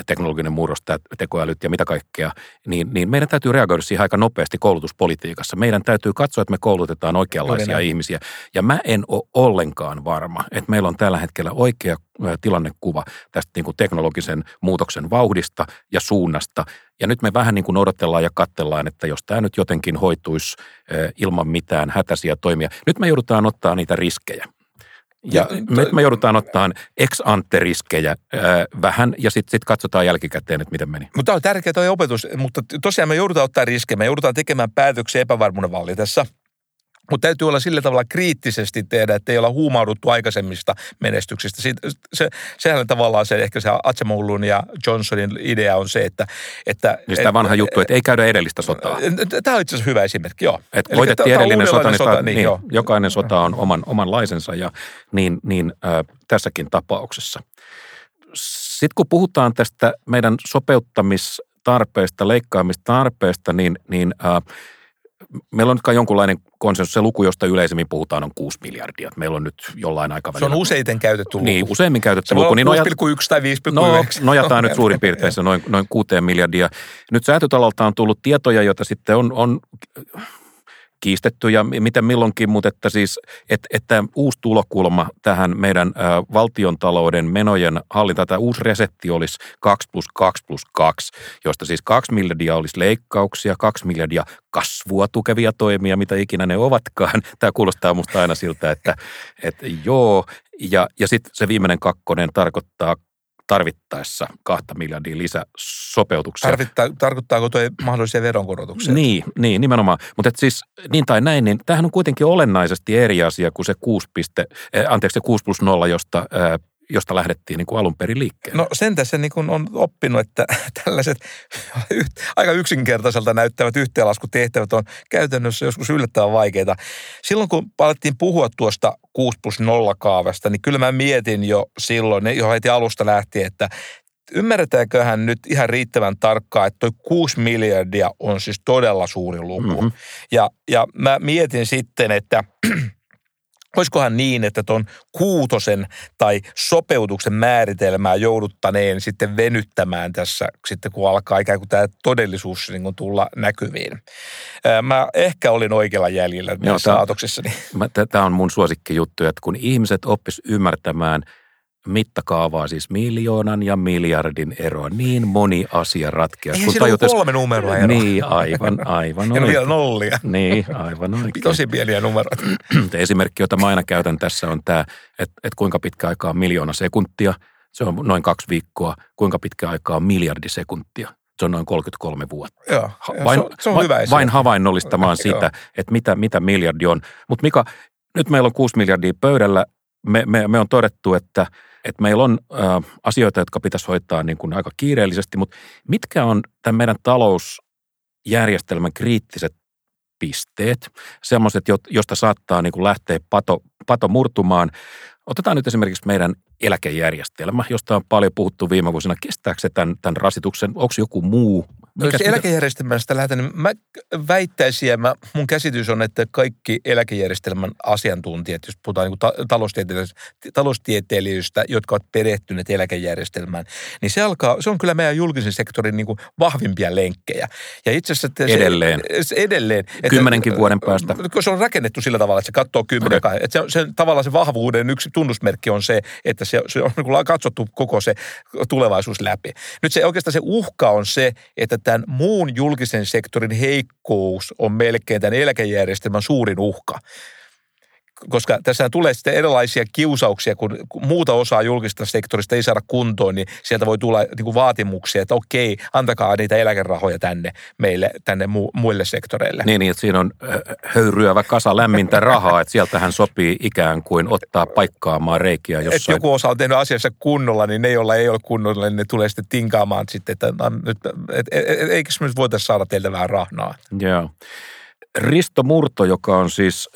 teknologinen murros, tämä tekoälyt ja mitä kaikkea, niin, niin meidän täytyy reagoida siihen aika nopeasti koulutuspolitiikassa. Meidän täytyy katsoa, että me koulutetaan oikeanlaisia Kyllä. ihmisiä. Ja mä en ole ollenkaan varma, että meillä on tällä hetkellä oikea tilannekuva tästä niin kuin teknologisen muutoksen vauhdista ja suunnasta. Ja nyt me vähän niin kuin odotellaan ja katsellaan, että jos tämä nyt jotenkin hoituisi ilman mitään hätäisiä toimia. Nyt me joudutaan ottaa niitä riskejä. Ja nyt me joudutaan ottaa ex ante riskejä vähän ja sitten sit katsotaan jälkikäteen, että miten meni. Mutta tämä on tärkeä tuo opetus, mutta tosiaan me joudutaan ottaa riskejä, me joudutaan tekemään päätöksiä epävarmuuden vallitessa – mutta täytyy olla sillä tavalla kriittisesti tehdä, että ei olla huumauduttu aikaisemmista menestyksistä. se, sehän tavallaan se, ehkä se Atsemoulun ja Johnsonin idea on se, että... että niin sitä vanha juttu, että ei käydä edellistä sotaa. Tämä on itse asiassa hyvä esimerkki, joo. Että voitettiin edellinen sota, niin, sota, niin, niin joo. jokainen sota on oman, omanlaisensa ja niin, niin äh, tässäkin tapauksessa. Sitten kun puhutaan tästä meidän sopeuttamistarpeesta, leikkaamistarpeesta, niin, niin äh, meillä on nyt kai jonkunlainen konsensus. Se luku, josta yleisemmin puhutaan, on 6 miljardia. Meillä on nyt jollain aikavälillä. Se on useiten käytetty luku. Niin, useimmin käytetty se luku. Niin 6,1 tai 5,9. No, nojataan nyt *laughs* suurin piirtein noin, noin 6 miljardia. Nyt säätötalolta on tullut tietoja, joita sitten on, on kiistetty ja miten milloinkin, mutta että siis, että, että uusi tulokulma tähän meidän valtiontalouden menojen hallinta, tämä uusi resetti olisi 2 plus 2 plus 2, josta siis 2 miljardia olisi leikkauksia, 2 miljardia kasvua tukevia toimia, mitä ikinä ne ovatkaan. *laughs* Tämä kuulostaa musta aina siltä, että, että joo, ja, ja sitten se viimeinen kakkonen tarkoittaa tarvittaessa kahta miljardia lisäsopeutuksia. Tarvittaa, tarkoittaako tuo mahdollisia veronkorotuksia? Niin, niin nimenomaan. Mutta siis niin tai näin, niin tämähän on kuitenkin olennaisesti eri asia kuin se 6, piste, äh, anteeksi, se 6 plus 0, josta äh, josta lähdettiin niin kuin alun perin liikkeelle. No sen tässä niin kuin on oppinut, että *laughs* tällaiset aika yksinkertaiselta näyttävät yhteenlaskutehtävät on käytännössä joskus yllättävän vaikeita. Silloin kun alettiin puhua tuosta 6 plus 0 kaavasta, niin kyllä mä mietin jo silloin, jo heti alusta lähtien, että ymmärretäänköhän nyt ihan riittävän tarkkaan, että toi 6 miljardia on siis todella suuri luku. Mm-hmm. Ja, ja mä mietin sitten, että *clears throat* Olisikohan niin, että tuon kuutosen tai sopeutuksen määritelmää jouduttaneen sitten venyttämään tässä sitten, kun alkaa ikään kuin tämä todellisuus niin kuin tulla näkyviin. Mä ehkä olin oikealla jäljellä näissä aatoksissani. Tämä on mun suosikkijuttu, että kun ihmiset oppis ymmärtämään – mittakaavaa, siis miljoonan ja miljardin eroa. Niin moni asia ratkeaa. Eihän siinä tajutis... kolme numeroa eroa. Niin, aivan, aivan. ja vielä nollia. Niin, aivan oikein. *laughs* Tosi pieniä numeroita. *clears throat* Esimerkki, jota mä aina käytän tässä on tämä, että, että kuinka pitkä aikaa on miljoona sekuntia. Se on noin kaksi viikkoa. Kuinka pitkä aikaa on miljardi sekuntia. Se on noin 33 vuotta. Joo, vain, se on, se on hyvä vain, vain havainnollistamaan *laughs* sitä, että mitä, mitä miljardi on. Mutta Mika, nyt meillä on 6 miljardia pöydällä. Me, me, me on todettu, että – että meillä on äh, asioita, jotka pitäisi hoitaa niin kuin aika kiireellisesti, mutta mitkä on tämän meidän talousjärjestelmän kriittiset pisteet, semmoiset, josta saattaa niin kuin lähteä pato, pato murtumaan. Otetaan nyt esimerkiksi meidän eläkejärjestelmä, josta on paljon puhuttu viime vuosina. Kestääkö se tämän, tämän rasituksen? Onko joku muu No jos eläkejärjestelmästä lähdetään, niin mä väittäisin ja mä, mun käsitys on, että kaikki eläkejärjestelmän asiantuntijat, jos puhutaan niin ta- taloustieteilijöistä, jotka ovat perehtyneet eläkejärjestelmään, niin se, alkaa, se on kyllä meidän julkisen sektorin niin kuin vahvimpia lenkkejä. Ja itse asiassa... Se, edelleen. Se, edelleen. Kymmenenkin että, vuoden päästä. Se on rakennettu sillä tavalla, että se katsoo kymmenen. Okay. Että se, se, tavallaan se vahvuuden yksi tunnusmerkki on se, että se, se on niin kuin katsottu koko se tulevaisuus läpi. Nyt se oikeastaan se uhka on se, että tämän muun julkisen sektorin heikkous on melkein tämän eläkejärjestelmän suurin uhka koska tässä tulee sitten erilaisia kiusauksia, kun muuta osaa julkista sektorista ei saada kuntoon, niin sieltä voi tulla niin kuin vaatimuksia, että okei, antakaa niitä eläkerahoja tänne meille, tänne mu- muille sektoreille. Niin, niin, että siinä on höyryävä kasa lämmintä rahaa, että sieltähän sopii ikään kuin ottaa paikkaamaan reikiä jossain. Että joku osa on tehnyt asiassa kunnolla, niin ne, joilla ei ole kunnolla, niin ne tulee sitten tinkaamaan sitten, että no, nyt, et, et, et, eikö me nyt voitaisiin saada teiltä vähän rahnaa. Joo. Risto Murto, joka on siis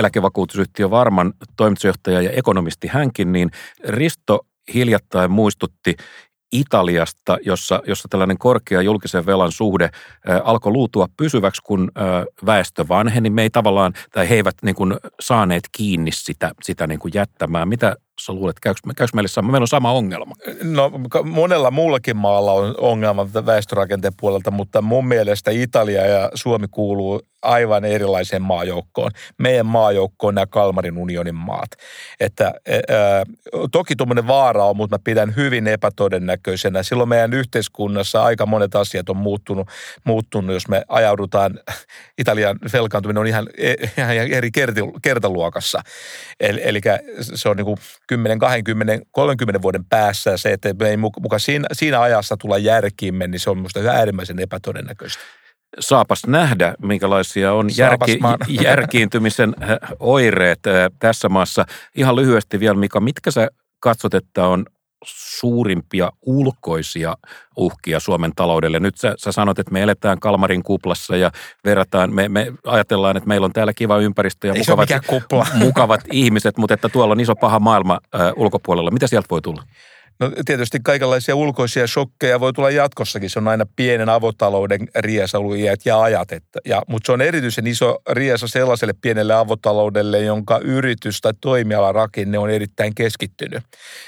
eläkevakuutusyhtiö Varman toimitusjohtaja ja ekonomisti hänkin, niin Risto hiljattain muistutti Italiasta, jossa, jossa tällainen korkea julkisen velan suhde ä, alkoi luutua pysyväksi, kun ä, väestö vanheni. Me ei tavallaan, tai he eivät niin kuin, saaneet kiinni sitä, sitä niin kuin jättämään. Mitä sä luulet, käykö, käykö meille sama? Meillä on sama ongelma. No monella muullakin maalla on ongelma väestörakenteen puolelta, mutta mun mielestä Italia ja Suomi kuuluu aivan erilaiseen maajoukkoon. Meidän maajoukko on nämä Kalmarin unionin maat. Että, ää, toki tuommoinen vaara on, mutta mä pidän hyvin epätodennäköisenä. Silloin meidän yhteiskunnassa aika monet asiat on muuttunut, muuttunut jos me ajaudutaan, Italian velkaantuminen on ihan, e, ihan eri kertaluokassa. Eli, eli se on niin kuin 10, 20, 30 vuoden päässä se, että me ei muka siinä, siinä ajassa tulla järkiimme, niin se on minusta äärimmäisen epätodennäköistä. Saapas nähdä, minkälaisia on järki, *laughs* järkiintymisen äh, oireet äh, tässä maassa. Ihan lyhyesti vielä, Mika, mitkä sä katsot, että on suurimpia ulkoisia uhkia Suomen taloudelle. Nyt sä, sä sanot, että me eletään Kalmarin kuplassa ja verrataan, me, me ajatellaan, että meillä on täällä kiva ympäristö ja mukavat, mukavat ihmiset, mutta että tuolla on iso paha maailma ulkopuolella. Mitä sieltä voi tulla? No tietysti kaikenlaisia ulkoisia shokkeja voi tulla jatkossakin. Se on aina pienen avotalouden riesaluijat ja ajat. Että, ja, mutta se on erityisen iso riesa sellaiselle pienelle avotaloudelle, jonka yritys tai toimialan rakenne on erittäin keskittynyt.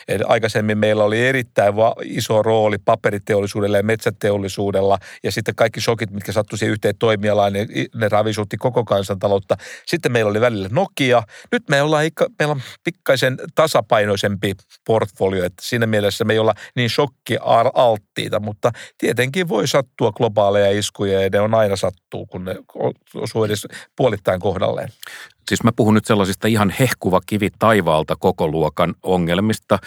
Eli aikaisemmin meillä oli erittäin va- iso rooli paperiteollisuudella ja metsäteollisuudella ja sitten kaikki shokit, mitkä sattuivat siihen yhteen toimialaan, ne, ne ravisutti koko kansantaloutta. Sitten meillä oli välillä Nokia. Nyt me ollaan, meillä on pikkaisen tasapainoisempi portfolio, että siinä mielessä me ei olla niin shokkialttiita, mutta tietenkin voi sattua globaaleja iskuja ja ne on aina sattuu, kun ne osuu edes puolittain kohdalleen. Siis mä puhun nyt sellaisista ihan hehkuva kivi taivaalta koko luokan ongelmista.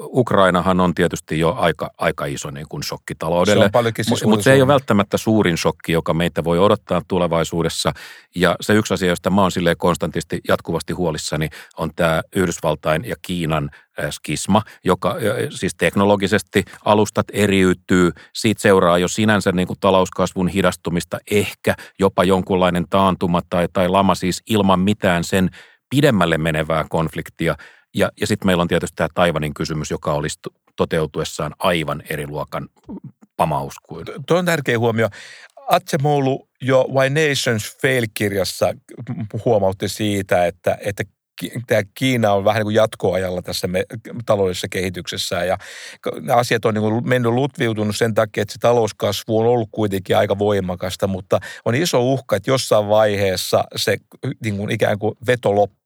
Ukrainahan on tietysti jo aika, aika iso niin kuin shokki taloudelle. Siis Mutta se ei ole välttämättä suurin shokki, joka meitä voi odottaa tulevaisuudessa. Ja se yksi asia, josta mä oon silleen konstantisti jatkuvasti huolissani, on tämä Yhdysvaltain ja Kiinan skisma, joka siis teknologisesti alustat eriytyy. Siitä seuraa jo sinänsä niin kuin talouskasvun hidastumista, ehkä jopa jonkunlainen taantuma tai, tai lama siis ilman mitään sen pidemmälle menevää konfliktia. Ja, ja sitten meillä on tietysti tämä Taivanin kysymys, joka olisi toteutuessaan aivan eri luokan pamaus kuin. Tuo on tärkeä huomio. Atsemoulu jo Why Nations Fail-kirjassa huomautti siitä, että, että tämä Kiina on vähän niin kuin jatkoajalla tässä me, taloudellisessa kehityksessä ja asiat on niin kuin mennyt lutviutunut sen takia, että se talouskasvu on ollut kuitenkin aika voimakasta, mutta on iso uhka, että jossain vaiheessa se niin kuin ikään kuin veto loppuu.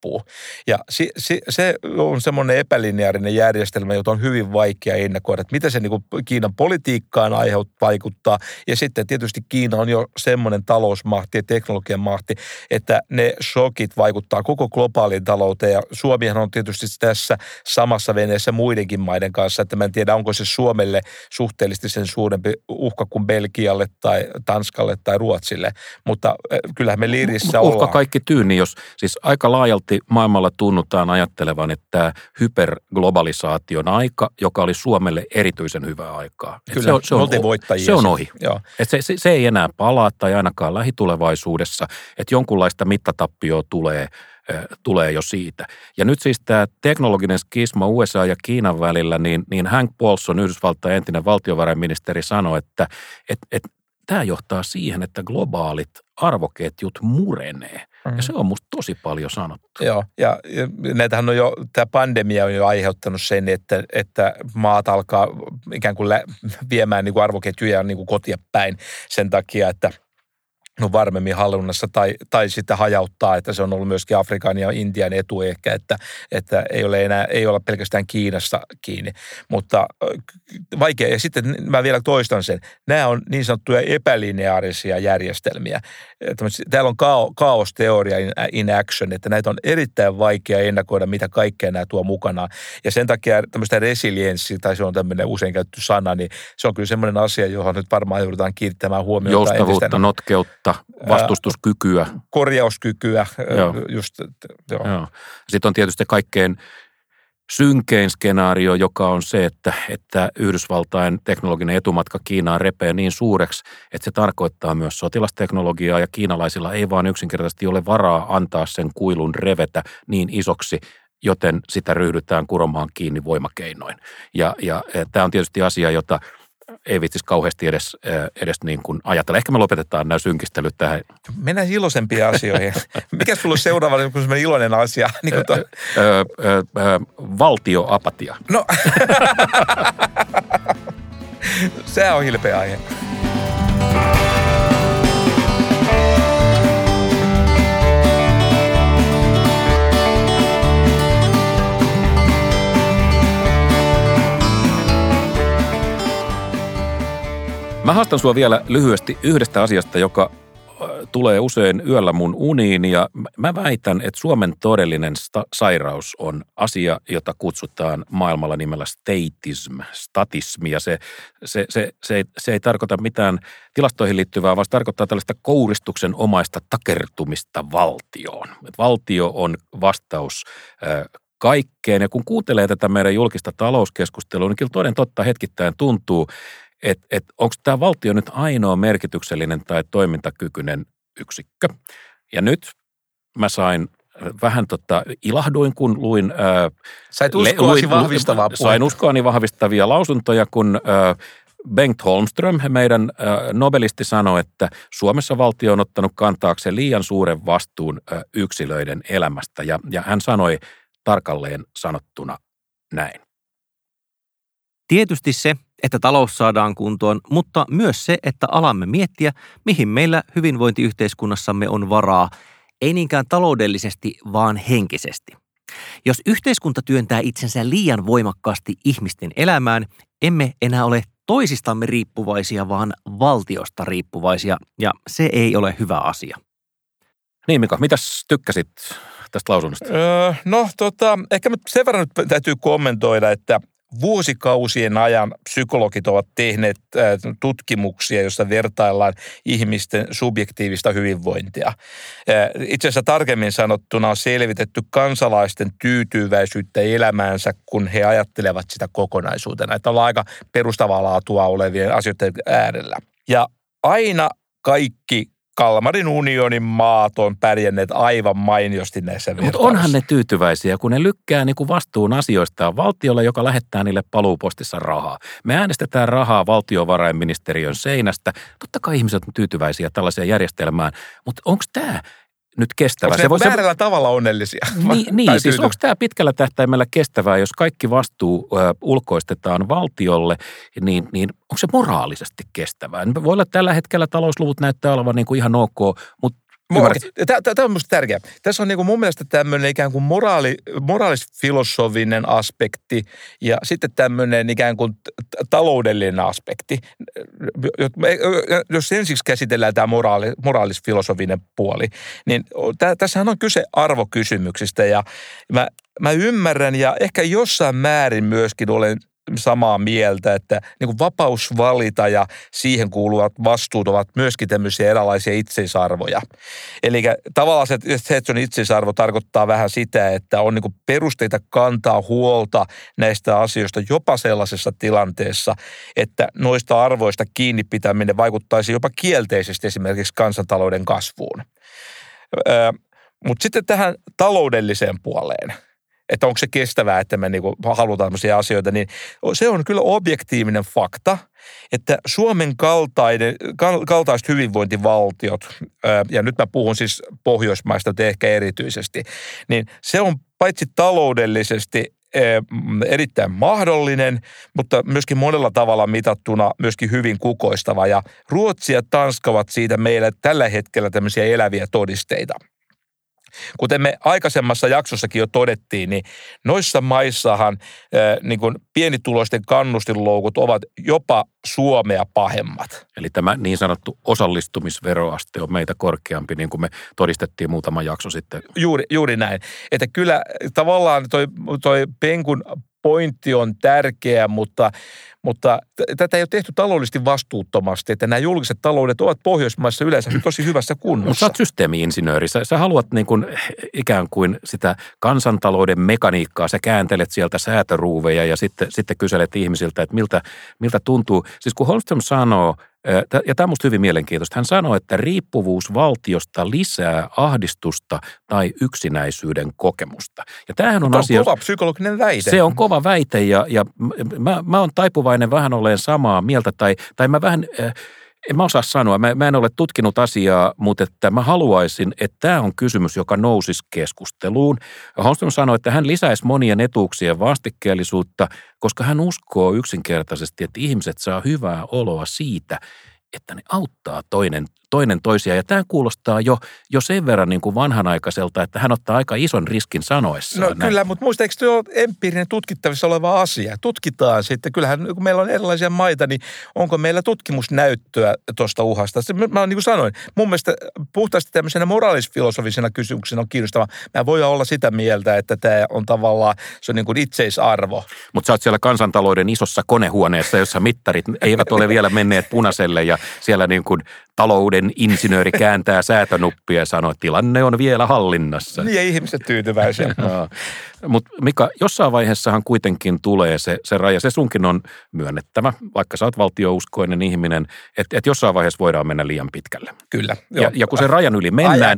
Ja se, se, se on semmoinen epälineaarinen järjestelmä, jota on hyvin vaikea ennakoida, että mitä se niin kuin Kiinan politiikkaan aiheut, vaikuttaa. Ja sitten tietysti Kiina on jo semmoinen talousmahti ja teknologian mahti, että ne shokit vaikuttaa koko globaaliin talouteen. Ja Suomihan on tietysti tässä samassa veneessä muidenkin maiden kanssa, että mä en tiedä, onko se Suomelle suhteellisesti sen suurempi uhka kuin Belgialle tai Tanskalle tai Ruotsille. Mutta eh, kyllähän me liirissä uhka ollaan. kaikki tyyni, jos siis aika laajalti maailmalla tunnutaan ajattelevan, että hyperglobalisaation aika, joka oli Suomelle erityisen hyvää aikaa. Kyllä, se on, se on, se on ohi. Joo. Et se, se, se ei enää palaa tai ainakaan lähitulevaisuudessa, että jonkunlaista mittatappioa tulee – tulee jo siitä. Ja nyt siis tämä teknologinen skisma USA ja Kiinan välillä, niin, niin Hank Paulson, Yhdysvaltain entinen valtiovarainministeri, sanoi, että et, et, tämä johtaa siihen, että globaalit arvoketjut murenee. Mm-hmm. Ja se on musta tosi paljon sanottu. Joo, ja näitähän on jo, tämä pandemia on jo aiheuttanut sen, että, että maat alkaa ikään kuin lä, viemään niin kuin arvoketjuja niin kuin kotia päin sen takia, että – on varmemmin hallinnassa tai, tai sitten hajauttaa, että se on ollut myöskin Afrikan ja Intian etu ehkä, että, että ei ole enää, ei olla pelkästään Kiinassa kiinni. Mutta vaikea, ja sitten mä vielä toistan sen, nämä on niin sanottuja epälineaarisia järjestelmiä. Täällä on kaosteoria in, action, että näitä on erittäin vaikea ennakoida, mitä kaikkea nämä tuo mukana. Ja sen takia tämmöistä resilienssi, tai se on tämmöinen usein käytetty sana, niin se on kyllä semmoinen asia, johon nyt varmaan joudutaan kiinnittämään huomiota. Joustavuutta, notkeutta Notkeutta, vastustuskykyä. Korjauskykyä. Joo. Just, joo. Joo. Sitten on tietysti kaikkein synkein skenaario, joka on se, että, että Yhdysvaltain teknologinen etumatka Kiinaan repee niin suureksi, että se tarkoittaa myös sotilasteknologiaa ja kiinalaisilla ei vaan yksinkertaisesti ole varaa antaa sen kuilun revetä niin isoksi, joten sitä ryhdytään kuromaan kiinni voimakeinoin. Ja, ja, ja tämä on tietysti asia, jota – ei vitsisi kauheasti edes, edes niin kuin ajatella. Ehkä me lopetetaan nämä synkistelyt tähän. Mennään iloisempiin asioihin. *laughs* Mikä sulla on seuraava niin kuin iloinen asia? Niin kuin to... ö, ö, ö, valtioapatia. No, *laughs* se on hilpeä aihe. Mä haastan sua vielä lyhyesti yhdestä asiasta, joka tulee usein yöllä mun uniin ja mä väitän, että Suomen todellinen sta- sairaus on asia, jota kutsutaan maailmalla nimellä statism, statismi ja se, se, se, se, ei, se ei tarkoita mitään tilastoihin liittyvää, vaan se tarkoittaa tällaista kouristuksen omaista takertumista valtioon. Et valtio on vastaus kaikkeen ja kun kuuntelee tätä meidän julkista talouskeskustelua, niin kyllä toden totta hetkittäin tuntuu, että et, onko tämä valtio nyt ainoa merkityksellinen tai toimintakykyinen yksikkö. Ja nyt mä sain vähän tota, ilahduin, kun luin... Ää, Sait uskoasi luin, vahvistavaa puhetta. Sain uskoani vahvistavia lausuntoja, kun ää, Bengt Holmström, meidän ää, nobelisti, sanoi, että Suomessa valtio on ottanut kantaakseen liian suuren vastuun ää, yksilöiden elämästä. Ja, ja hän sanoi tarkalleen sanottuna näin. Tietysti se, että talous saadaan kuntoon, mutta myös se, että alamme miettiä, mihin meillä hyvinvointiyhteiskunnassamme on varaa, ei niinkään taloudellisesti, vaan henkisesti. Jos yhteiskunta työntää itsensä liian voimakkaasti ihmisten elämään, emme enää ole toisistamme riippuvaisia, vaan valtiosta riippuvaisia, ja se ei ole hyvä asia. Niin Mika, mitäs tykkäsit tästä lausunnosta? Öö, no tota, ehkä sen verran nyt täytyy kommentoida, että vuosikausien ajan psykologit ovat tehneet tutkimuksia, joissa vertaillaan ihmisten subjektiivista hyvinvointia. Itse asiassa tarkemmin sanottuna on selvitetty kansalaisten tyytyväisyyttä elämäänsä, kun he ajattelevat sitä kokonaisuutena. Että ollaan aika perustavaa laatua olevien asioiden äärellä. Ja aina kaikki Kalmarin unionin maat on pärjänneet aivan mainiosti näissä Mutta onhan ne tyytyväisiä, kun ne lykkää niin kuin vastuun asioistaan valtiolle, joka lähettää niille paluupostissa rahaa. Me äänestetään rahaa valtiovarainministeriön seinästä. Totta kai ihmiset on tyytyväisiä tällaiseen järjestelmään, mutta onko tämä nyt kestävä. Onko se voi, väärällä se... tavalla onnellisia? Niin, niin siis onko tämä pitkällä tähtäimellä kestävää, jos kaikki vastuu ö, ulkoistetaan valtiolle, niin, niin onko se moraalisesti kestävää? Voi olla tällä hetkellä talousluvut näyttää olevan niin kuin ihan ok, mutta Tämä on minusta tärkeää. Tässä on niin kuin mun mielestä tämmöinen ikään kuin moraali, moraalisfilosofinen aspekti ja sitten tämmöinen ikään kuin taloudellinen aspekti. Jos ensiksi käsitellään tämä moraali, moraalisfilosofinen puoli, niin tässähän on kyse arvokysymyksistä ja mä, mä ymmärrän ja ehkä jossain määrin myöskin olen samaa mieltä, että niin kuin vapaus valita ja siihen kuuluvat vastuut ovat myöskin tämmöisiä erilaisia itseisarvoja. Eli tavallaan se, se, että se on itseisarvo tarkoittaa vähän sitä, että on niin kuin perusteita kantaa huolta näistä asioista jopa sellaisessa tilanteessa, että noista arvoista kiinni pitäminen vaikuttaisi jopa kielteisesti esimerkiksi kansantalouden kasvuun. Mutta sitten tähän taloudelliseen puoleen – että onko se kestävää, että me niinku halutaan tämmöisiä asioita, niin se on kyllä objektiivinen fakta, että Suomen kaltainen, kaltaiset hyvinvointivaltiot, ja nyt mä puhun siis Pohjoismaista ehkä erityisesti, niin se on paitsi taloudellisesti erittäin mahdollinen, mutta myöskin monella tavalla mitattuna myöskin hyvin kukoistava. Ja Ruotsi ja Tanska ovat siitä meille tällä hetkellä tämmöisiä eläviä todisteita – Kuten me aikaisemmassa jaksossakin jo todettiin, niin noissa maissahan niin kuin pienituloisten kannustinloukut ovat jopa Suomea pahemmat. Eli tämä niin sanottu osallistumisveroaste on meitä korkeampi, niin kuin me todistettiin muutama jakso sitten. Juuri, juuri näin. Että kyllä tavallaan toi, toi penkun pointti on tärkeä, mutta, mutta tätä ei ole tehty taloudellisesti vastuuttomasti, että nämä julkiset taloudet ovat Pohjoismaissa yleensä tosi hyvässä kunnossa. Mutta sä oot systeemi-insinööri, sä, sä haluat niin kuin, ikään kuin sitä kansantalouden mekaniikkaa, sä kääntelet sieltä säätöruuveja ja sitten, sitten kyselet ihmisiltä, että miltä, miltä tuntuu. Siis kun Holmström sanoo, ja tämä on minusta hyvin mielenkiintoista. Hän sanoi, että riippuvuus valtiosta lisää ahdistusta tai yksinäisyyden kokemusta. Ja tämähän on, on asia... kova psykologinen väite. Se on kova väite ja, ja mä, mä oon taipuvainen vähän olleen samaa mieltä tai, tai mä vähän... Äh, en mä osaa sanoa, mä, mä en ole tutkinut asiaa, mutta että mä haluaisin, että tämä on kysymys, joka nousisi keskusteluun. Holmström sanoi, että hän lisäisi monien etuuksien vastikkeellisuutta, koska hän uskoo yksinkertaisesti, että ihmiset saa hyvää oloa siitä, että ne auttaa toinen, toinen toisia. Ja tämä kuulostaa jo, jo sen verran niin kuin vanhanaikaiselta, että hän ottaa aika ison riskin sanoessa. No näin. kyllä, mutta muista, eikö tuo empiirinen tutkittavissa oleva asia? Tutkitaan sitten. Kyllähän kun meillä on erilaisia maita, niin onko meillä tutkimusnäyttöä tuosta uhasta? Mä niin kuin sanoin, mun mielestä puhtaasti tämmöisenä moraalisfilosofisena kysymyksenä on kiinnostava. Mä voi olla sitä mieltä, että tämä on tavallaan, se on niin kuin itseisarvo. Mutta sä oot siellä kansantalouden isossa konehuoneessa, jossa mittarit eivät ole vielä menneet punaiselle ja siellä niin kuin talouden insinööri kääntää säätönuppia ja sanoo, että tilanne on vielä hallinnassa. Niin ja ihmiset tyytyväisiä. *laughs* no. Mutta Mika, jossain vaiheessahan kuitenkin tulee se, se raja. Se sunkin on myönnettävä, vaikka sä oot valtiouskoinen ihminen, että et jossain vaiheessa voidaan mennä liian pitkälle. Kyllä. Ja, ja kun se rajan yli mennään,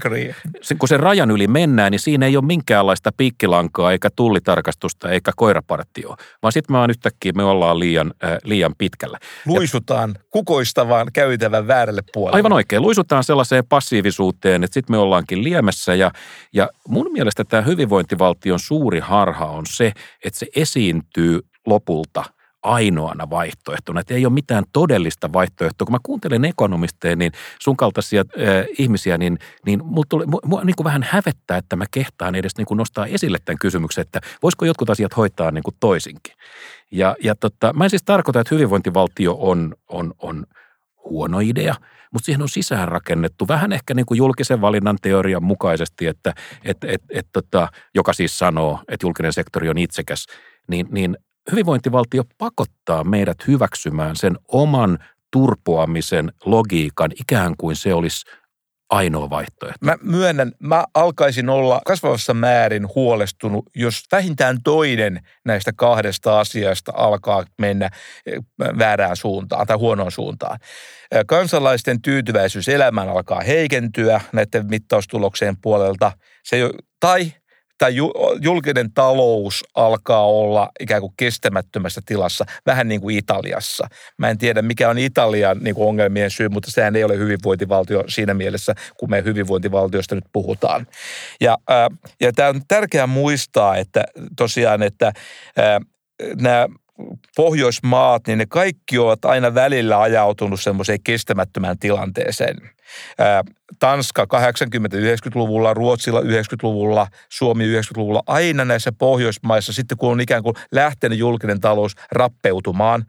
kun se rajan yli mennään, niin siinä ei ole minkäänlaista piikkilankaa, eikä tullitarkastusta, eikä koirapartio, vaan sitten me on yhtäkkiä, me ollaan liian, äh, liian pitkällä. Luisutaan ja, kukoistavaan käytävän väärälle puolelle. Aivan oikein. Luisutaan sellaiseen passiivisuuteen, että sitten me ollaankin liemessä ja, ja mun mielestä tämä hyvinvointivaltion suuri suuri harha on se, että se esiintyy lopulta ainoana vaihtoehtona, että ei ole mitään todellista vaihtoehtoa. Kun mä kuuntelen ekonomisteja, niin sun kaltaisia äh, ihmisiä, niin, niin mua, tuli, mua niin kuin vähän hävettää, että mä kehtaan edes niin kuin nostaa esille tämän kysymyksen, että voisiko jotkut asiat hoitaa niin kuin toisinkin. Ja, ja tota, mä en siis tarkoita, että hyvinvointivaltio on, on, on huono idea – mutta siihen on sisäänrakennettu vähän ehkä niin kuin julkisen valinnan teorian mukaisesti, että et, et, et, tota, joka siis sanoo, että julkinen sektori on itsekäs, niin, niin hyvinvointivaltio pakottaa meidät hyväksymään sen oman turpoamisen logiikan ikään kuin se olisi ainoa vaihtoehto. Mä myönnän, mä alkaisin olla kasvavassa määrin huolestunut, jos vähintään toinen näistä kahdesta asiasta alkaa mennä eh, väärään suuntaan tai huonoon suuntaan. Eh, Kansalaisten tyytyväisyys elämään alkaa heikentyä näiden mittaustulokseen puolelta. Se tai tai ju- julkinen talous alkaa olla ikään kuin kestämättömässä tilassa, vähän niin kuin Italiassa. Mä en tiedä, mikä on Italian niin kuin ongelmien syy, mutta sehän ei ole hyvinvointivaltio siinä mielessä, kun me hyvinvointivaltiosta nyt puhutaan. Ja, ää, ja tämä on tärkeää muistaa, että tosiaan, että ää, nämä Pohjoismaat, niin ne kaikki ovat aina välillä ajautunut semmoiseen kestämättömään tilanteeseen. Tanska 80-90-luvulla, Ruotsilla 90-luvulla, Suomi 90-luvulla, aina näissä Pohjoismaissa, sitten kun on ikään kuin lähtenyt julkinen talous rappeutumaan,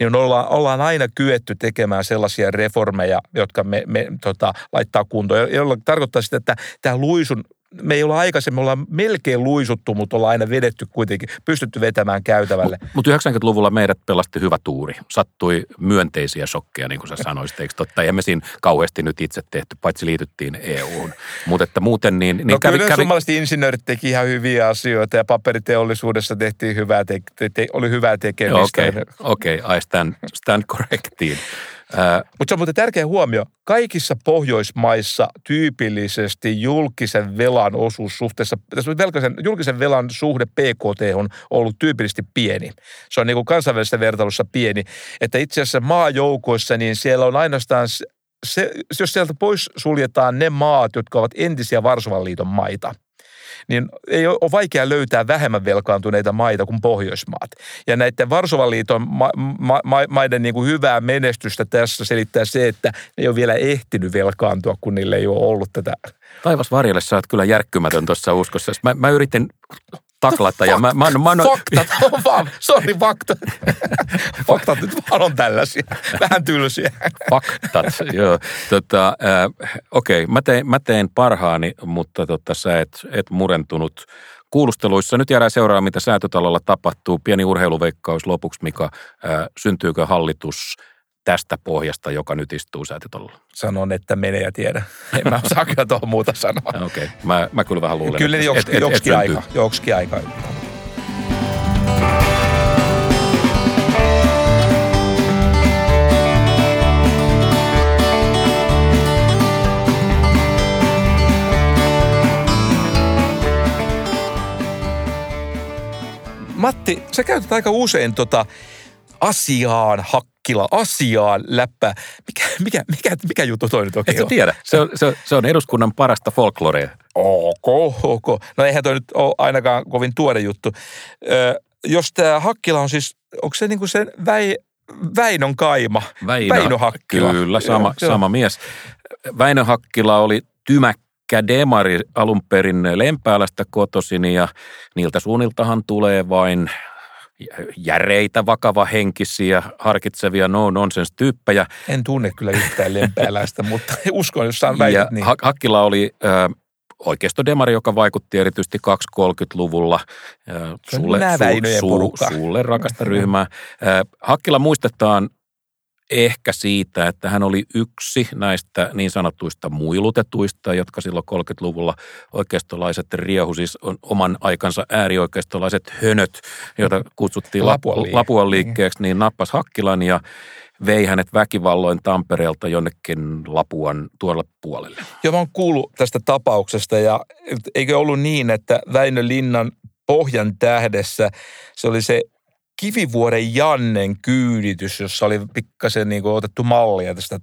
niin ollaan, ollaan aina kyetty tekemään sellaisia reformeja, jotka me, me tota, laittaa kuntoon, jolla tarkoittaa sitä, että tämä luisun me ei olla aikaisemmin, me ollaan melkein luisuttu, mutta ollaan aina vedetty kuitenkin, pystytty vetämään käytävälle. Mutta 90-luvulla meidät pelasti hyvä tuuri. Sattui myönteisiä shokkeja, niin kuin sä sanoisit, eikö totta? Eihän me siinä kauheasti nyt itse tehty, paitsi liityttiin EU-hun. Mutta että muuten niin... niin no kävi, kyllä kävi, suomalaiset insinöörit teki ihan hyviä asioita ja paperiteollisuudessa tehtiin hyvää, te, te, te, oli hyvää tekemistä. Okei, okay, okay, I stand, stand correctiin. Mutta se on muuten tärkeä huomio. Kaikissa Pohjoismaissa tyypillisesti julkisen velan osuus suhteessa, velkaisen, julkisen velan suhde PKT on ollut tyypillisesti pieni. Se on niin kuin kansainvälisessä vertailussa pieni. Että itse asiassa maajoukoissa, niin siellä on ainoastaan se, jos sieltä pois suljetaan ne maat, jotka ovat entisiä Varsovan liiton maita, niin ei ole vaikea löytää vähemmän velkaantuneita maita kuin Pohjoismaat. Ja näiden Varsovan liiton ma- ma- ma- maiden niin kuin hyvää menestystä tässä selittää se, että ne ei ole vielä ehtinyt velkaantua, kun niille ei ole ollut tätä. taivas varjelle, sä oot kyllä järkkymätön tuossa uskossa. Mä, mä yritin taklata ja mä, mä, mä, mä, Faktat *laughs* on vaan, sori faktat. *laughs* faktat nyt vaan on tällaisia, vähän tylsiä. Faktat, joo. Tota, äh, Okei, okay. mä, tein, mä tein parhaani, mutta tota, sä et, et murentunut kuulusteluissa. Nyt jäädään seuraamaan, mitä säätötalolla tapahtuu. Pieni urheiluveikkaus lopuksi, Mika. Äh, syntyykö hallitus tästä pohjasta, joka nyt istuu säätötalolla? Sanon, että mene ja tiedä. En mä osaa kyllä tuohon muuta sanoa. *laughs* Okei, okay. mä, mä kyllä vähän luulen. Kyllä et- et joksikin syntyy. aika. Joksikin aika. Matti, sä käytät aika usein tota asiaan hakkila, asiaan läppä. Mikä, mikä, mikä, mikä juttu toi nyt oikein on? tiedä, se on, se, on, se on eduskunnan parasta folklorea. Ok, ok. No eihän toi nyt ole ainakaan kovin tuore juttu. Ö, jos tämä Hakkila on siis, onko se niinku se Väi, Väinön kaima? Väinö, Väinö Hakkila. Kyllä, sama, Joo, joo. sama mies. Väinö Hakkila oli tymäkkä demari alun perin Lempäälästä kotoisin ja niiltä suunniltahan tulee vain järeitä, vakavahenkisiä, harkitsevia no-nonsense-tyyppejä. En tunne kyllä yhtään lempääläistä, *laughs* mutta uskon, jos saan Ja väität niin. Ha- Hakkila oli äh, oikeistodemari, joka vaikutti erityisesti 230-luvulla. Äh, on nää Väinöjen porukka. sulle rakasta ryhmää. Äh, Hakkila muistetaan ehkä siitä, että hän oli yksi näistä niin sanottuista muilutetuista, jotka silloin 30-luvulla oikeistolaiset riehu, siis on oman aikansa äärioikeistolaiset hönöt, joita kutsuttiin Lapuan. Lapuan liikkeeksi, niin nappas Hakkilan ja vei hänet väkivalloin Tampereelta jonnekin Lapuan tuolle puolelle. Joo, mä oon kuullut tästä tapauksesta ja eikö ollut niin, että Väinö Linnan pohjan tähdessä se oli se Kivivuoren Jannen kyyditys, jossa oli pikkasen niin kuin otettu mallia tästä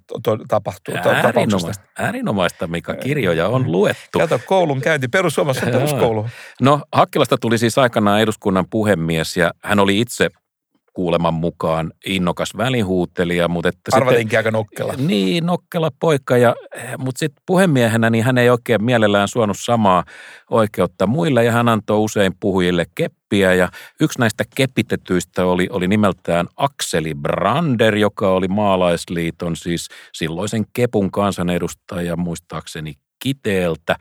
tapahtuu. Äärinomaista, äärinomaista, mikä kirjoja on luettu. Kato, koulun käynti, perussuomassa peruskoulu. No Hakkilasta tuli siis aikanaan eduskunnan puhemies ja hän oli itse kuuleman mukaan innokas välihuutelija, mutta että Arvatinkin aika nokkela. Niin, nokkela poika, ja, mutta sitten puhemiehenä niin hän ei oikein mielellään suonut samaa oikeutta muille ja hän antoi usein puhujille keppiä ja yksi näistä kepitetyistä oli, oli nimeltään Akseli Brander, joka oli maalaisliiton siis silloisen Kepun kansanedustaja muistaakseni Kiteeltä.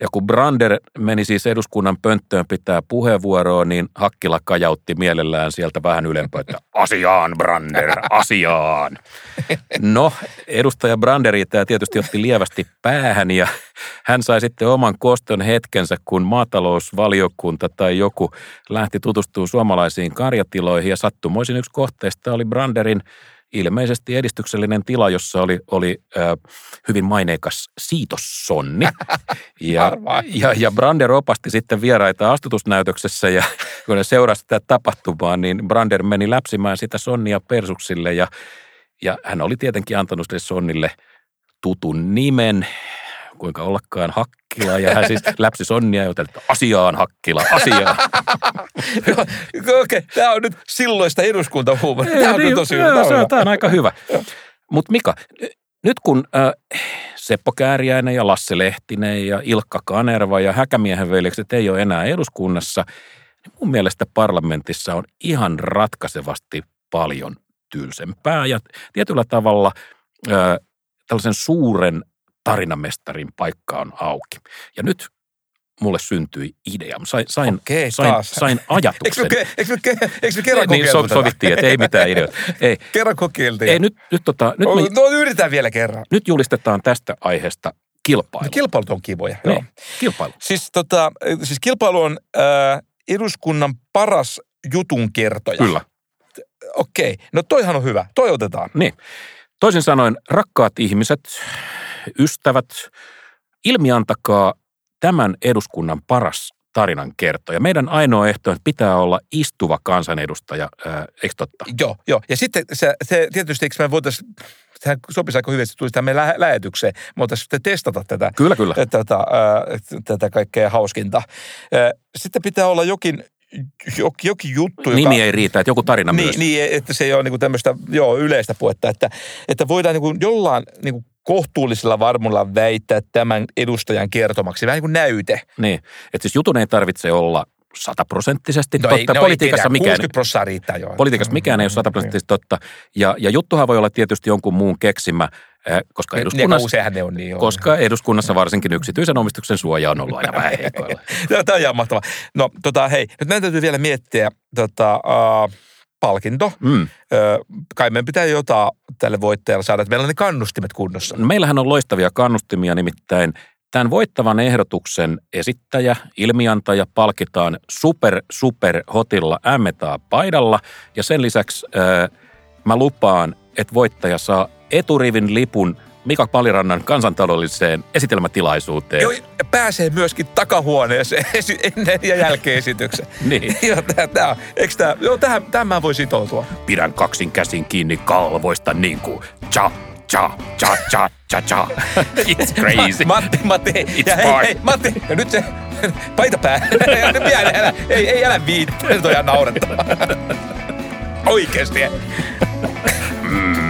Ja kun Brander meni siis eduskunnan pönttöön pitää puheenvuoroa, niin Hakkila kajautti mielellään sieltä vähän ylempää, että asiaan Brander, asiaan. No, edustaja Branderi tämä tietysti otti lievästi päähän ja hän sai sitten oman koston hetkensä, kun maatalousvaliokunta tai joku lähti tutustumaan suomalaisiin karjatiloihin ja sattumoisin yksi kohteista oli Branderin ilmeisesti edistyksellinen tila, jossa oli, oli äh, hyvin maineikas siitossonni. *laughs* Ja, ja, ja Brander opasti sitten vieraita astutusnäytöksessä ja *laughs* kun ne seurasi sitä tapahtumaa, niin Brander meni läpsimään sitä sonnia persuksille ja, ja hän oli tietenkin antanut sille sonnille tutun nimen, kuinka ollakaan Hakkila, ja hän siis läpsi sonnia ja että asiaan Hakkila, asiaan. *laughs* Okei, okay, tämä on nyt silloista eduskuntahuumoria. Tämä on niin, tosi joo, hyvä. se on, tämä on aika hyvä. Mutta Mika, nyt kun äh, Seppo Kääriäinen ja Lasse Lehtinen ja Ilkka Kanerva ja Häkämiehen veljekset ei ole enää eduskunnassa, niin mun mielestä parlamentissa on ihan ratkaisevasti paljon tylsempää ja tietyllä tavalla äh, tällaisen suuren tarinamestarin paikka on auki. Ja nyt mulle syntyi idea. Sain, sain, Okei, sain, taas. sain *laughs* ajatuksen. Eikö me, eikö me, eikö me kerran niin, so, kokeiltu tätä? sovittiin, että ei mitään ideoita. Ei, *laughs* Kerran kokeiltiin. ei nyt, nyt, tota, nyt, no, me, no, yritetään vielä kerran. nyt julistetaan tästä aiheesta kilpailu. No, kilpailut on kivoja. Joo. niin, kilpailu. Siis, tota, siis kilpailu on äh, eduskunnan paras jutun kertoja. Kyllä. Okei, no toihan on hyvä. Toi otetaan. Niin. Toisin sanoen, rakkaat ihmiset, ystävät, ilmiantakaa tämän eduskunnan paras tarinan kertoja. Meidän ainoa ehto on, että pitää olla istuva kansanedustaja, ää, eikö totta? Joo, joo. Ja sitten se, se tietysti, eikö me voitaisiin, sehän sopisi aika hyvin, että tulisi tähän meidän lä- lähetykseen. Me voitaisiin sitten testata tätä, Kyllä, kyllä. tätä, ää, tätä kaikkea hauskinta. Ää, Sitten pitää olla jokin, jokin, jokin juttu, Nimi ei riitä, että joku tarina niin, myös. niin, että se ei ole niinku tämmöistä joo, yleistä puhetta, että, että voidaan niinku jollain niinku kohtuullisella varmulla väittää tämän edustajan kertomaksi, vähän niin kuin näyte. Niin. Että siis jutun ei tarvitse olla sataprosenttisesti No totta. ei, no Politiikassa ei mikään, 60 prosenttia riittää jo. politiikassa mikään ei ole sataprosenttisesti totta. Ja, ja juttuhan voi olla tietysti jonkun muun keksimä, koska Niin, eduskunnassa, useinhan ne on niin. Joo. koska eduskunnassa varsinkin yksityisen omistuksen suoja on ollut aina vähän heikoilla. *laughs* Tämä on ihan mahtavaa. No tota, hei, nyt meidän täytyy vielä miettiä tota, uh, palkinto. Mm. Ö, kai meidän pitää jotain tälle voittajalle saada, että meillä on ne kannustimet kunnossa. No Meillähän on loistavia kannustimia, nimittäin tämän voittavan ehdotuksen esittäjä, ilmiantaja palkitaan super, super hotilla ämmetaa paidalla. Ja sen lisäksi ää, mä lupaan, että voittaja saa eturivin lipun Mika Palirannan kansantaloudelliseen esitelmätilaisuuteen. Joo, pääsee myöskin takahuoneeseen *laughs* esi- ennen ja jälkeen esityksen. *laughs* Niin. joo, tää, tää, eikö tää, joo, tähän, tähän mä voin sitoutua. Pidän kaksin käsin kiinni kalvoista niin kuin cha, cha, cha, cha, cha, cha. *laughs* It's crazy. Matti, Matti, It's ja hei, hei, Matti, ja nyt se paita päällä. Pian, älä, ei, ei älä viitti, nyt on ihan naurettavaa. Oikeesti. Mm.